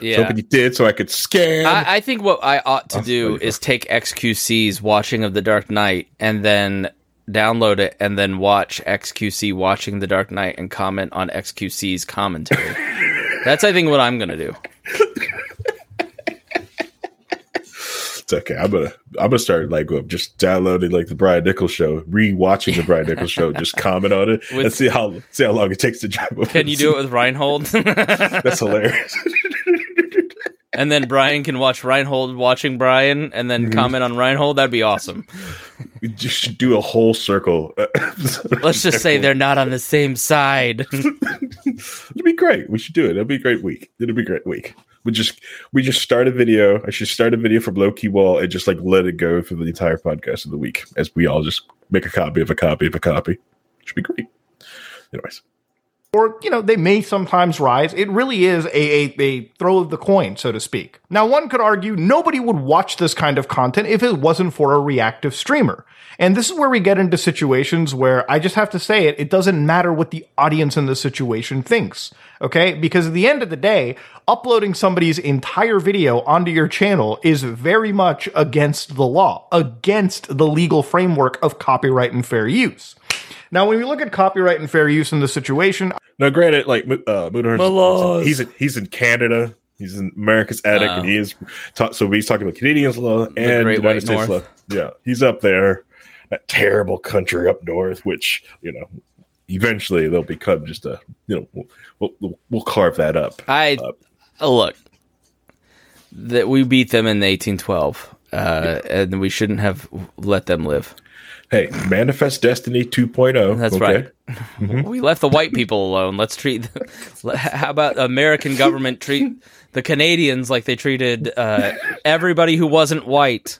yeah. hoping you did so I could scan. I, I think what I ought to do is take XQC's watching of The Dark Knight and then download it and then watch XQC watching The Dark Knight and comment on XQC's commentary. That's I think what I'm gonna do. It's okay. I'm gonna I'm gonna start like just downloading like the Brian Nichols show, rewatching the Brian Nichols show, just comment on it with, and see how see how long it takes to drive. Can you do it with Reinhold? That's hilarious. and then Brian can watch Reinhold watching Brian, and then mm-hmm. comment on Reinhold. That'd be awesome. We just do a whole circle. Let's just say they're not on the same side. It'd be great. We should do it. It'd be a great week. It'd be a great week we just we just start a video. I should start a video from low key wall and just like let it go through the entire podcast of the week as we all just make a copy of a copy of a copy. It Should be great. Anyways. Or, you know, they may sometimes rise. It really is a, a, a throw of the coin, so to speak. Now, one could argue nobody would watch this kind of content if it wasn't for a reactive streamer. And this is where we get into situations where I just have to say it, it doesn't matter what the audience in the situation thinks. Okay? Because at the end of the day, uploading somebody's entire video onto your channel is very much against the law, against the legal framework of copyright and fair use. Now, when we look at copyright and fair use in this situation, now granted, like uh, he's in, he's in Canada, he's in America's attic, uh, and he is ta- so he's talking about Canadian law and United States law. Yeah, he's up there that terrible country up north, which you know eventually they'll become just a you know we'll we'll, we'll carve that up. I oh, look that we beat them in 1812, uh, yeah. and we shouldn't have let them live. Hey, Manifest Destiny 2.0. That's okay. right. Mm-hmm. We left the white people alone. Let's treat. how about American government treat the Canadians like they treated uh, everybody who wasn't white?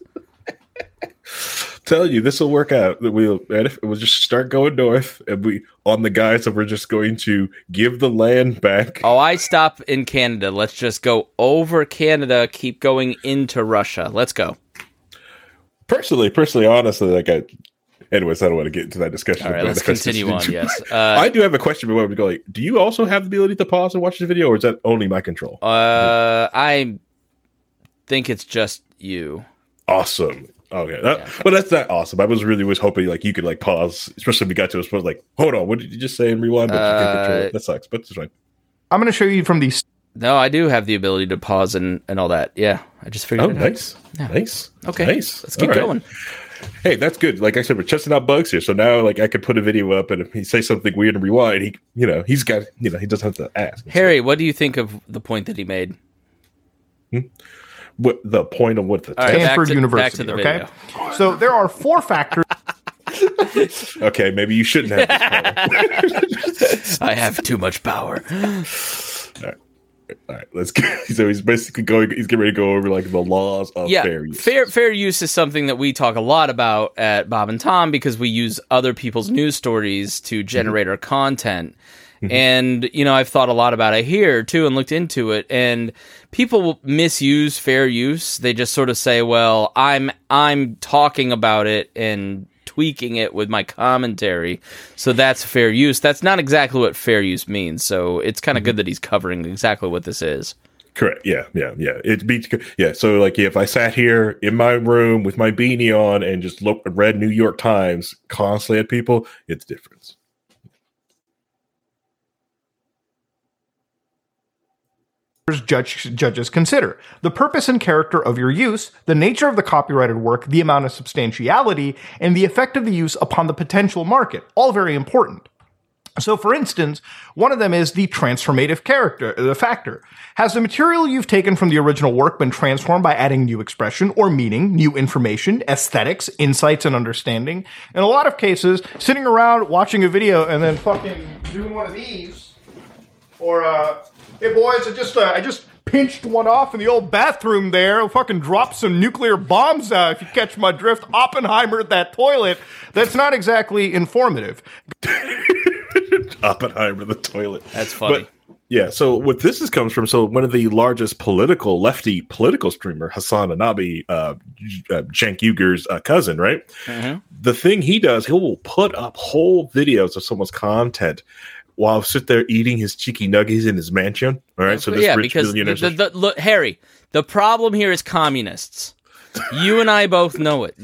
tell you this will work out. That we'll we'll just start going north, and we on the guys that we're just going to give the land back. Oh, I stop in Canada. Let's just go over Canada. Keep going into Russia. Let's go. Personally, personally, honestly, like I. Anyways, I don't want to get into that discussion. All right, let's continue on. Yes, uh, I do have a question before we go. Like, do you also have the ability to pause and watch the video, or is that only my control? Uh, I think it's just you. Awesome. Okay, that, yeah. but that's not awesome. I was really was hoping like you could like pause, especially if we got to a point like, hold on, what did you just say and rewind? But uh, you can't control it. Uh, that sucks, but it's fine. I'm going to show you from these. No, I do have the ability to pause and, and all that. Yeah, I just figured. Oh, nice, yeah. nice. Okay, nice. Let's keep right. going. Hey, that's good. Like I said, we're testing out bugs here, so now like I could put a video up, and if he says something weird and rewind, he you know he's got you know he doesn't have to ask. Harry, what do you think of the point that he made? Hmm? what the point of what the right, Stanford to, University. okay, video. so there are four factors. okay, maybe you shouldn't have. I have too much power. All right. Let's go. So he's basically going. He's getting ready to go over like the laws of yeah, fair use. Fair fair use is something that we talk a lot about at Bob and Tom because we use other people's news stories to generate mm-hmm. our content. And, you know, I've thought a lot about it here too and looked into it and people misuse fair use. They just sort of say, well, I'm, I'm talking about it and tweaking it with my commentary. So that's fair use. That's not exactly what fair use means. So it's kind of mm-hmm. good that he's covering exactly what this is. Correct. Yeah, yeah, yeah. It beats. Yeah. So, like, if I sat here in my room with my beanie on and just look, read New York Times constantly at people, it's different. Judge, judges consider the purpose and character of your use, the nature of the copyrighted work, the amount of substantiality, and the effect of the use upon the potential market. All very important. So, for instance, one of them is the transformative character, the factor. Has the material you've taken from the original work been transformed by adding new expression or meaning, new information, aesthetics, insights, and understanding? In a lot of cases, sitting around watching a video and then fucking doing one of these, or uh, hey boys, I just uh, I just pinched one off in the old bathroom there. I'll fucking drop some nuclear bombs out if you catch my drift. Oppenheimer at that toilet. That's not exactly informative. Oppenheimer the toilet. That's funny. But, yeah, so what this is comes from, so one of the largest political lefty political streamer, Hasan Abi, uh, uh Cenk Uygur's uh, cousin, right? Mm-hmm. The thing he does, he will put up whole videos of someone's content while I sit there eating his cheeky nuggies in his mansion. All right, so this yeah, rich because the, billionaire. the, the, look, Harry, the problem here is communists. you and I both know it.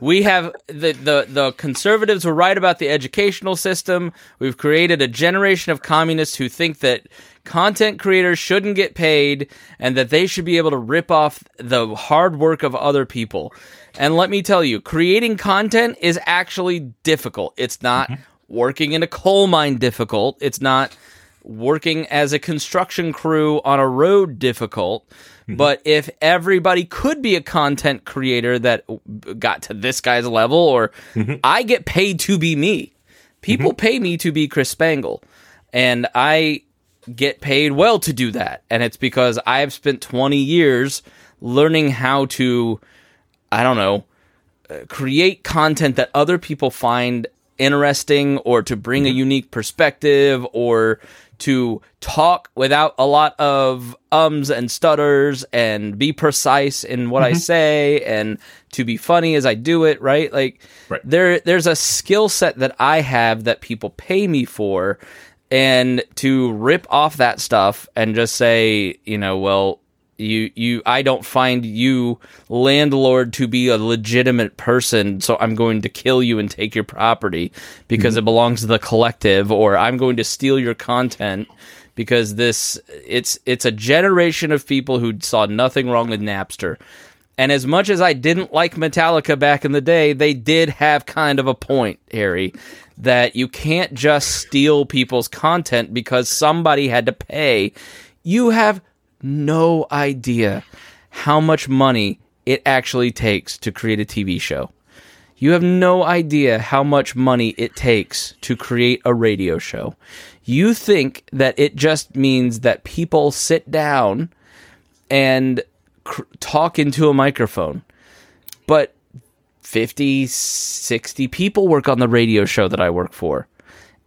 We have the, the the conservatives were right about the educational system. We've created a generation of communists who think that content creators shouldn't get paid and that they should be able to rip off the hard work of other people. And let me tell you, creating content is actually difficult. It's not mm-hmm. Working in a coal mine difficult. It's not working as a construction crew on a road difficult. Mm-hmm. But if everybody could be a content creator that got to this guy's level, or mm-hmm. I get paid to be me, people mm-hmm. pay me to be Chris Spangle, and I get paid well to do that. And it's because I have spent 20 years learning how to, I don't know, uh, create content that other people find interesting or to bring a unique perspective or to talk without a lot of ums and stutters and be precise in what I mm-hmm. say and to be funny as I do it, right? Like Right. there there's a skill set that I have that people pay me for and to rip off that stuff and just say, you know, well, you you I don't find you landlord to be a legitimate person, so I'm going to kill you and take your property because mm-hmm. it belongs to the collective or I'm going to steal your content because this it's it's a generation of people who saw nothing wrong with Napster. And as much as I didn't like Metallica back in the day, they did have kind of a point, Harry, that you can't just steal people's content because somebody had to pay. You have no idea how much money it actually takes to create a TV show. You have no idea how much money it takes to create a radio show. You think that it just means that people sit down and cr- talk into a microphone. But 50, 60 people work on the radio show that I work for.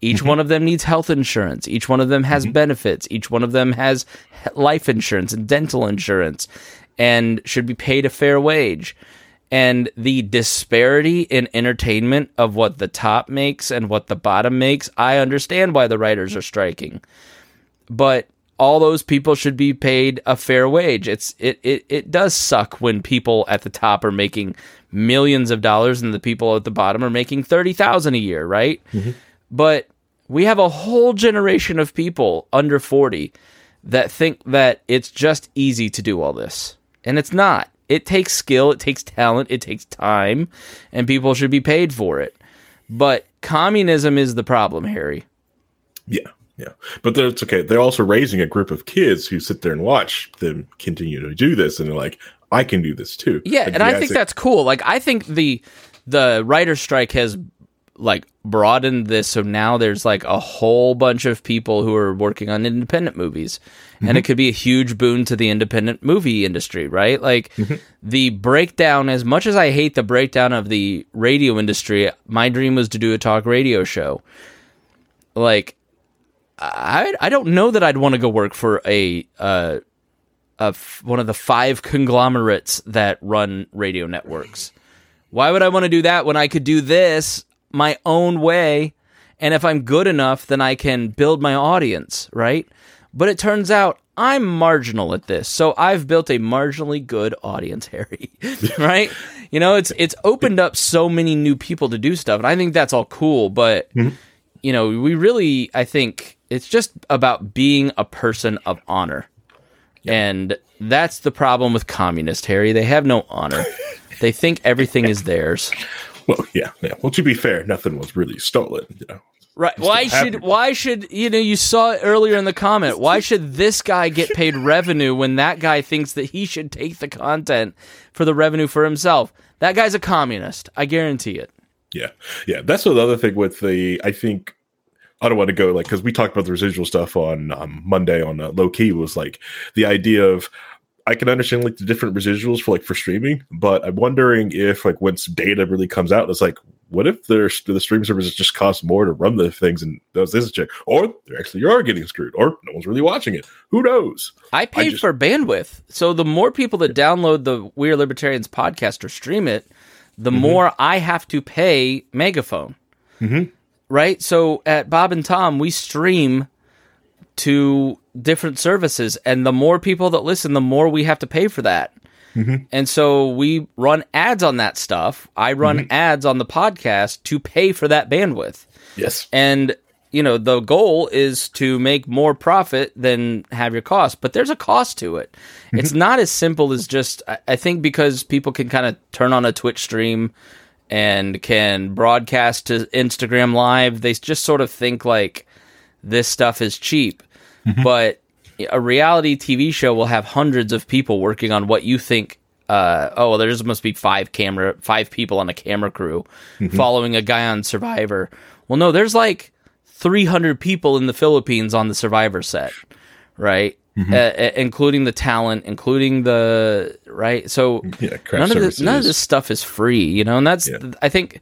Each mm-hmm. one of them needs health insurance. Each one of them has mm-hmm. benefits. Each one of them has life insurance and dental insurance and should be paid a fair wage. And the disparity in entertainment of what the top makes and what the bottom makes, I understand why the writers are striking but all those people should be paid a fair wage. It's it, it it does suck when people at the top are making millions of dollars and the people at the bottom are making 30,000 a year, right? Mm-hmm. But we have a whole generation of people under 40 that think that it's just easy to do all this. And it's not. It takes skill, it takes talent, it takes time, and people should be paid for it. But communism is the problem, Harry. Yeah, yeah. But that's okay. They're also raising a group of kids who sit there and watch them continue to do this, and they're like, I can do this too. Yeah, Like, and I think that's cool. Like I think the the writer strike has like broadened this so now there's like a whole bunch of people who are working on independent movies. And it could be a huge boon to the independent movie industry, right? Like the breakdown as much as I hate the breakdown of the radio industry, my dream was to do a talk radio show. Like I I don't know that I'd want to go work for a uh a f- one of the five conglomerates that run radio networks. Why would I want to do that when I could do this my own way? And if I'm good enough, then I can build my audience, right? But it turns out I'm marginal at this. So I've built a marginally good audience, Harry. right? You know, it's it's opened up so many new people to do stuff. And I think that's all cool, but mm-hmm. you know, we really I think it's just about being a person of honor. And that's the problem with communists, Harry. They have no honor. they think everything is theirs. Well, yeah, yeah. Well, to be fair, nothing was really stolen. You know, Right. Why should why should you know you saw it earlier in the comment. Why should this guy get paid revenue when that guy thinks that he should take the content for the revenue for himself? That guy's a communist. I guarantee it. Yeah, yeah. That's another thing with the. I think I don't want to go like because we talked about the residual stuff on um, Monday on uh, low key was like the idea of I can understand like the different residuals for like for streaming, but I'm wondering if like once data really comes out, it's like what if the stream services just cost more to run the things and does this check, or they actually are getting screwed, or no one's really watching it. Who knows? I paid just- for bandwidth. So the more people that download the We Are Libertarians podcast or stream it, the Mm-hmm. more I have to pay Megaphone. Mm-hmm. Right? So at Bob and Tom, we stream to different services, and the more people that listen, the more we have to pay for that. Mm-hmm. And so we run ads on that stuff. I run Mm-hmm. ads on the podcast to pay for that bandwidth. Yes. And you know, the goal is to make more profit than have your cost, but there's a cost to it. It's not as simple as just I- I think because people can kind of turn on a Twitch stream and can broadcast to Instagram live, they just sort of think like this stuff is cheap. But a reality TV show will have hundreds of people working on what you think uh, oh well, there just must be five camera, five people on a camera crew following a guy on Survivor. Well, no, there's like 300 people in the Philippines on the Survivor set, right? Uh, uh, including the talent, including the right. So Yeah, none of this, none of this stuff is free, you know, and that's Yeah. I think,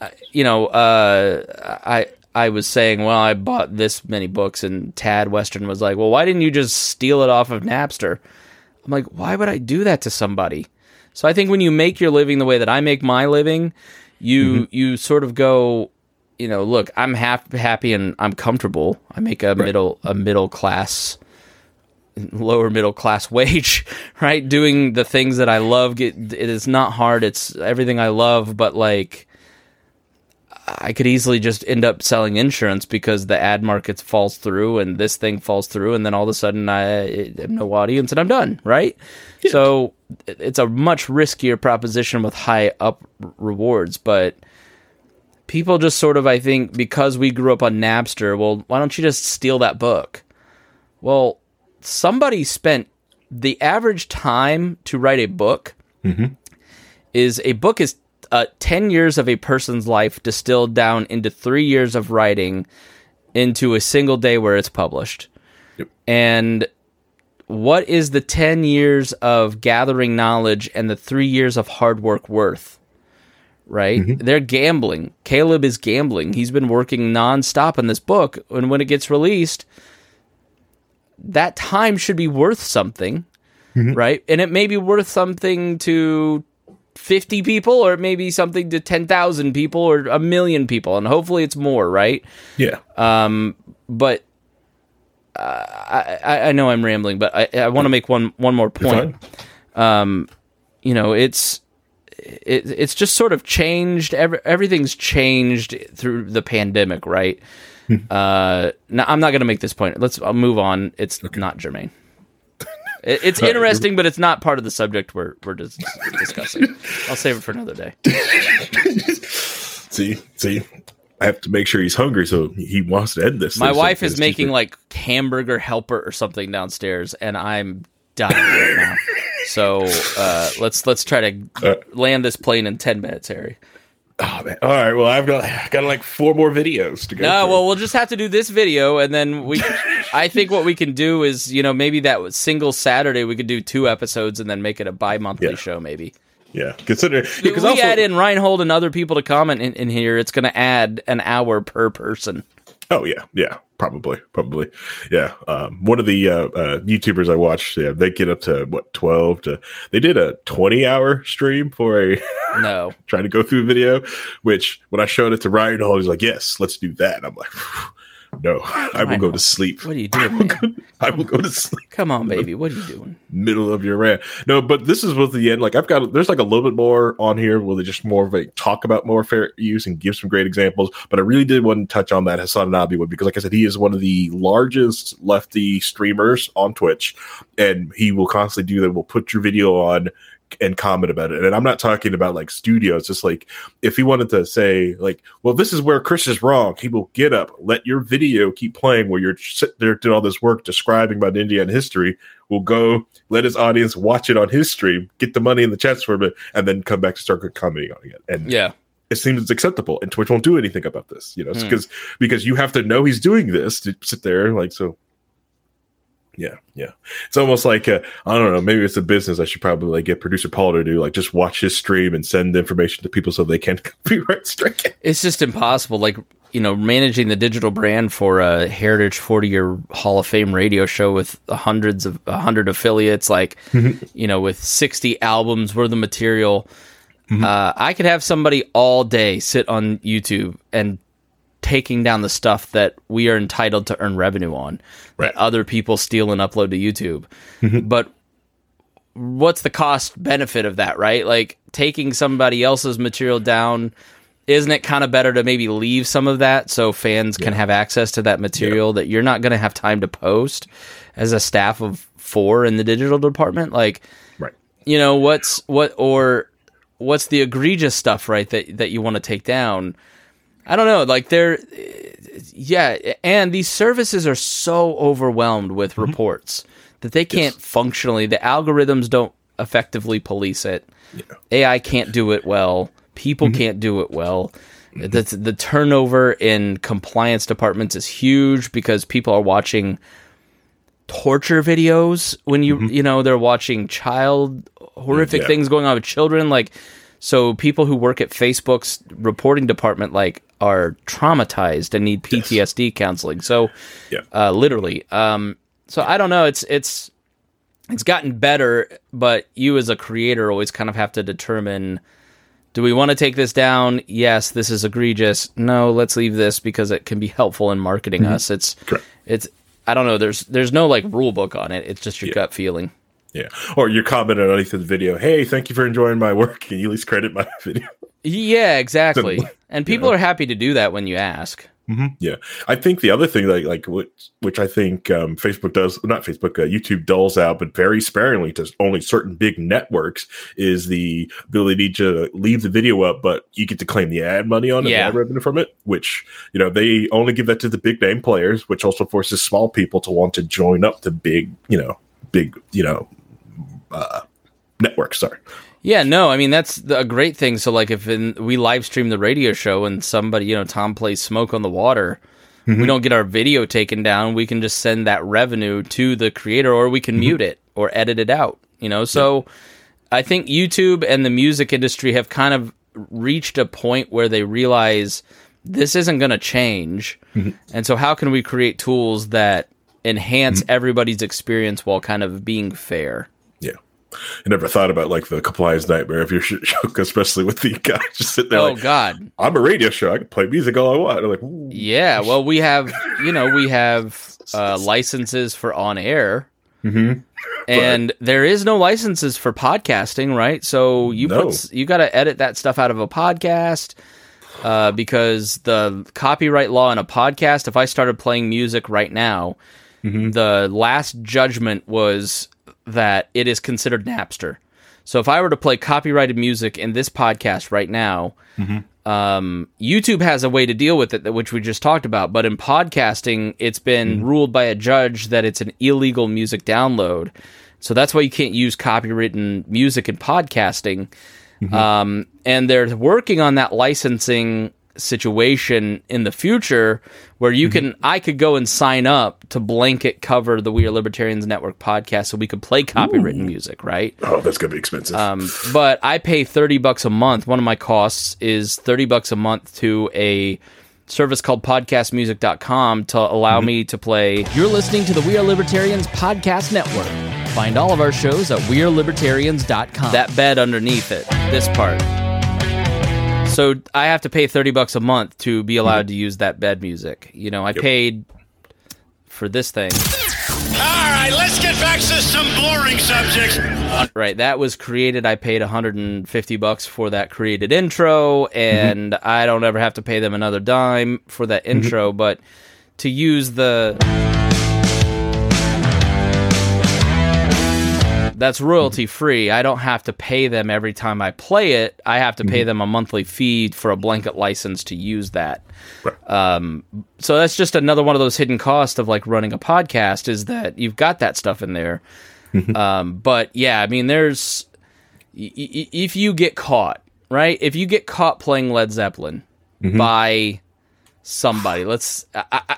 uh, you know, uh, I. I was saying, well, I bought this many books, and Tad Western was like, well, why didn't you just steal it off of Napster? I'm like, why would I do that to somebody? So I think when you make your living the way that I make my living, you mm-hmm. you sort of go, you know, look, I'm hap- happy and I'm comfortable. I make a middle a middle class lower middle class wage, right? Doing the things that I love. Get it is not hard. It's everything I love, but like I could easily just end up selling insurance because the ad market falls through and this thing falls through, and then all of a sudden I have no audience and I'm done, right? So it's a much riskier proposition with high up rewards, but people just sort of, I think, because we grew up on Napster, well, why don't you just steal that book? Well, somebody spent the average time to write a book mm-hmm. is a book is uh, 10 years of a person's life distilled down into three years of writing into a single day where it's published. Yep. And what is the 10 years of gathering knowledge and the three years of hard work worth? Right? They're gambling. Caleb is gambling. He's been working nonstop on this book. And when it gets released, that time should be worth something. Right? And it may be worth something to 50 people or maybe something to 10,000 people or a million people and hopefully it's more, right? Yeah. Um but uh, I, I- I know I'm rambling, but I, I want to make one one more point. um You know, it's it, it's just sort of changed. Every, everything's changed through the pandemic, right? uh, now I'm not going to make this point. Let's I'll move on. It's not germane. It, it's interesting, but it's not part of the subject we're we're dis- discussing. I'll save it for another day. See, see, I have to make sure he's hungry, so he wants to end this. My so wife is making cheaper. like hamburger helper or something downstairs, and I'm dying right now. So uh, let's let's try to Uh, land this plane in ten minutes, Harry. Oh man! All right. Well, I've got I got like four more videos to go. No, through. well, we'll just have to do this video, and then we. I think what we can do is, you know, maybe that single Saturday we could do two episodes, and then make it a bi-monthly Yeah. show, maybe. yeah. Consider If because we also add in Reinhold and other people to comment in, in here, it's going to add an hour per person. oh yeah, yeah, Probably, probably, yeah. Um, one of the uh, uh, YouTubers I watched, yeah, they get up to what twelve to. They did a twenty-hour stream for a No. trying to go through a video. Which when I showed it to Reinhold, he's like, "Yes, let's do that." And I'm like, "No, I will go to sleep. What are you doing? man? I will go to sleep." Come on, baby. What are you doing? middle of your rant. No, but this is with the end. Like I've got there's like a little bit more on here where they just more of a talk about more fair use and give some great examples. But I really did want to touch on that Hasan one because like I said, he is one of the largest lefty streamers on Twitch and he will constantly do that. Will put your video on and comment about it. And I'm not talking about like studios, just like if he wanted to say, like, well, this is where Chris is wrong, he will get up, let your video keep playing where you're sitting there doing all this work describing about Indian history, will go let his audience watch it on his stream, get the money in the chats for it, and then come back to start commenting on it. And Yeah. it seems it's acceptable. And Twitch won't do anything about this, you know, Hmm. because because you have to know he's doing this to sit there like so. Yeah, yeah. It's almost like uh, I don't know. Maybe it's a business. I should probably like get producer Paul to do like just watch his stream and send information to people so they can copyright strike it. It's just impossible. Like, you know, managing the digital brand for a Heritage 40 year Hall of Fame radio show with hundreds of hundred affiliates, like, you know, with 60 albums worth of material. Uh, I could have somebody all day sit on YouTube and taking down the stuff that we are entitled to earn revenue on Right. that other people steal and upload to YouTube. Mm-hmm. but what's the cost benefit of that, right? Like taking somebody else's material down, isn't it kind of better to maybe leave some of that so fans can have access to that material that you're not going to have time to post as a staff of four in the digital department? Like, Right. you know, what's what or what's the egregious stuff, right? That that you want to take down. I don't know. Like they're, yeah, and these services are so overwhelmed with mm-hmm. reports that they can't functionally. The algorithms don't effectively police it. AI can't do it well. People mm-hmm. can't do it well. The, mm-hmm. the turnover in compliance departments is huge because people are watching torture videos when you you know they're watching child horrific Yeah. things going on with children like so people who work at Facebook's reporting department like are traumatized and need PTSD counseling. So Yeah. uh, literally. Um, so I don't know. It's it's it's gotten better, but you as a creator always kind of have to determine: Do we want to take this down? Yes, this is egregious. No, let's leave this because it can be helpful in marketing us. It's Correct. it's I don't know. There's there's no like rule book on it. It's just your gut feeling. Yeah. Or you comment underneath the video, hey, thank you for enjoying my work. Can you at least credit my video? Yeah, exactly. And people are happy to do that when you ask. Yeah, I think the other thing, like like which which I think um, Facebook does, not Facebook, uh, YouTube doles out, but very sparingly to only certain big networks, is the ability to leave the video up, but you get to claim the ad money on it, Yeah. the ad revenue from it. Which you know they only give that to the big name players, which also forces small people to want to join up the big, you know, big, you know, uh, networks. Sorry. Yeah, no, I mean that's a great thing. So like if in, we live stream the radio show and somebody, you know, Tom plays "Smoke on the Water," we mm-hmm. don't get our video taken down. We can just send that revenue to the creator, or we can mm-hmm. mute it or edit it out. You know, so I think YouTube and the music industry have kind of reached a point where they realize this isn't going to change, mm-hmm. and so how can we create tools that enhance everybody's experience while kind of being fair? I never thought about like the compliance nightmare of your sh- show, especially with the guy just sitting there Oh like, God, I'm a radio show. I can play music all I want. I'm like, ooh. Yeah, well, we have, you know, we have uh, licenses for on air, Mm-hmm. and there is no licenses for podcasting, right? So you No. put you got to edit that stuff out of a podcast uh, because the copyright law in a podcast. If I started playing music right now, Mm-hmm. the last judgment was that it is considered Napster. So if I were to play copyrighted music in this podcast right now, um, YouTube has a way to deal with it, which we just talked about. But in podcasting, it's been ruled by a judge that it's an illegal music download. So that's why you can't use copywritten music in podcasting. Um, and they're working on that licensing situation in the future where you can I could go and sign up to blanket cover the We Are Libertarians Network podcast so we could play copywritten music, right? oh, that's gonna be expensive. Um, but I pay 30 bucks a month. One of my costs is 30 bucks a month to a service called podcastmusic.com to allow me to play. You're listening to the We Are Libertarians podcast network. Find all of our shows at wearelibertarians.com. that bed underneath it, this part. So I have to pay 30 bucks a month to be allowed to use that bed music. You know, I paid for this thing. All right, let's get back to some boring subjects. Right, that was created. I paid 150 bucks for that created intro, and I don't ever have to pay them another dime for that mm-hmm. intro. But to use the that's royalty free. I don't have to pay them every time I play it. I have to pay them a monthly fee for a blanket license to use that. Um, so that's just another one of those hidden costs of like running a podcast is that you've got that stuff in there. um, but yeah, I mean, there's y- y- if you get caught, right? If you get caught playing Led Zeppelin by somebody, let's. I, I,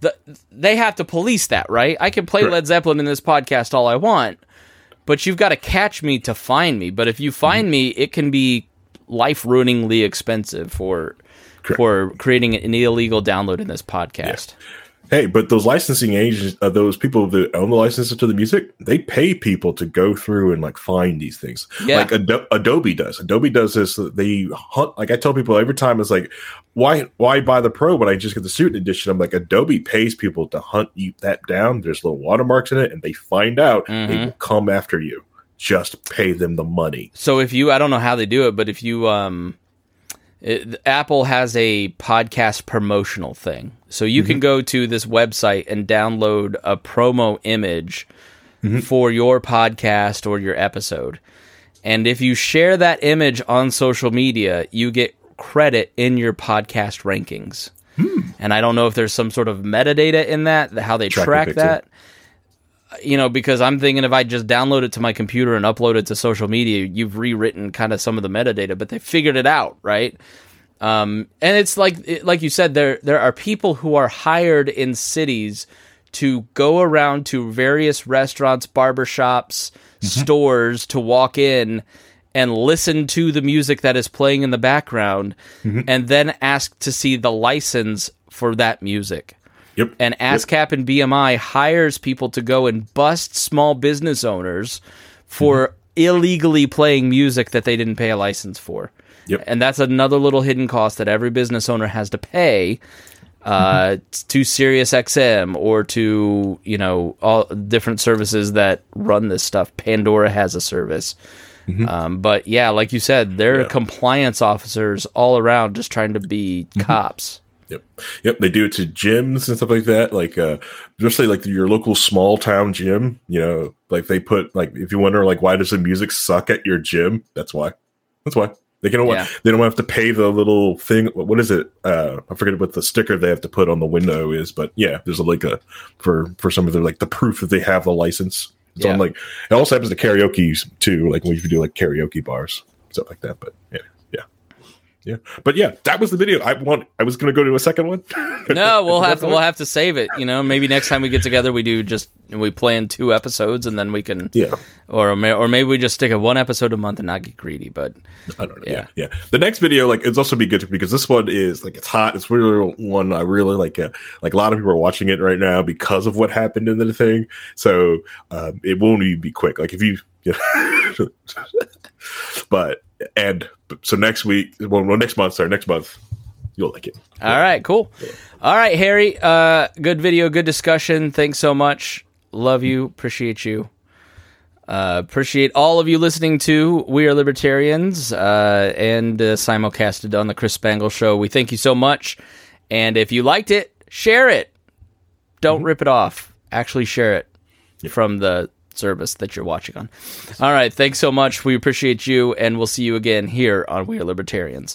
the, they have to police that, right? I can play Correct. Led Zeppelin in this podcast all I want, but you've got to catch me to find me. But if you find mm-hmm. me, it can be life ruiningly expensive for Correct. for creating an illegal download in this podcast. Hey, but those licensing agents, uh, those people that own the licenses to the music, they pay people to go through and like find these things. Yeah. Like Ado- Adobe does. Adobe does this. They hunt. Like I tell people every time, it's like, why, why buy the pro when I just get the student edition? I'm like, Adobe pays people to hunt you that down. There's little watermarks in it, and they find out. They will come after you. Just pay them the money. So if you, I don't know how they do it, but if you, um, it, Apple has a podcast promotional thing. So you can mm-hmm. go to this website and download a promo image mm-hmm. for your podcast or your episode. And if you share that image on social media, you get credit in your podcast rankings. Hmm. And I don't know if there's some sort of metadata in that, how they Track pixel. You know, because I'm thinking if I just download it to my computer and upload it to social media, you've rewritten kind of some of the metadata, but they figured it out, right? Um, and it's like it- like you said, there there are people who are hired in cities to go around to various restaurants, barbershops, stores to walk in and listen to the music that is playing in the background, and then ask to see the license for that music. Yep. And ASCAP and BMI hires people to go and bust small business owners for illegally playing music that they didn't pay a license for. Yep. And that's another little hidden cost that every business owner has to pay uh, to SiriusXM or to you know all different services that run this stuff. Pandora has a service. Um, but yeah, like you said, there are Yeah. compliance officers all around just trying to be cops. Yep. Yep. They do it to gyms and stuff like that. Like, uh, especially like your local small town gym, you know, like they put, like, if you wonder, like, why does the music suck at your gym? That's why. That's why. They can, Yeah. they don't have to pay the little thing. What is it? Uh, I forget what the sticker they have to put on the window is, but yeah, there's a, like a, for, for some of their, like the proof that they have the license. It's Yeah. on like, it also happens to karaoke too, like when you do like karaoke bars, stuff like that. But yeah, yeah. But yeah, that was the video. I want. I was going to go to a second one. No, we'll have to we'll have to save it. You know, maybe next time we get together, we do just we plan two episodes, and then we can Yeah, or or maybe we just stick a one episode a month and not get greedy. But I don't know. Yeah. Yeah, yeah. The next video, like, it's also be good because this one is like it's hot. It's really one I really like. Uh, like a lot of people are watching it right now because of what happened in the thing. So um, it won't even be quick. Like if you, but and so next week, well, next month, sorry, next month, you'll like it. all right, cool. All right, Harry. Uh, good video, good discussion. Thanks so much. Love you. Appreciate you. Uh, appreciate all of you listening to We Are Libertarians uh, and uh, simulcasted on the Chris Spangle Show. We thank you so much. And if you liked it, share it. Don't rip it off. Actually, share it from the service that you're watching on. All right. Thanks so much. We appreciate you. And we'll see you again here on We Are Libertarians.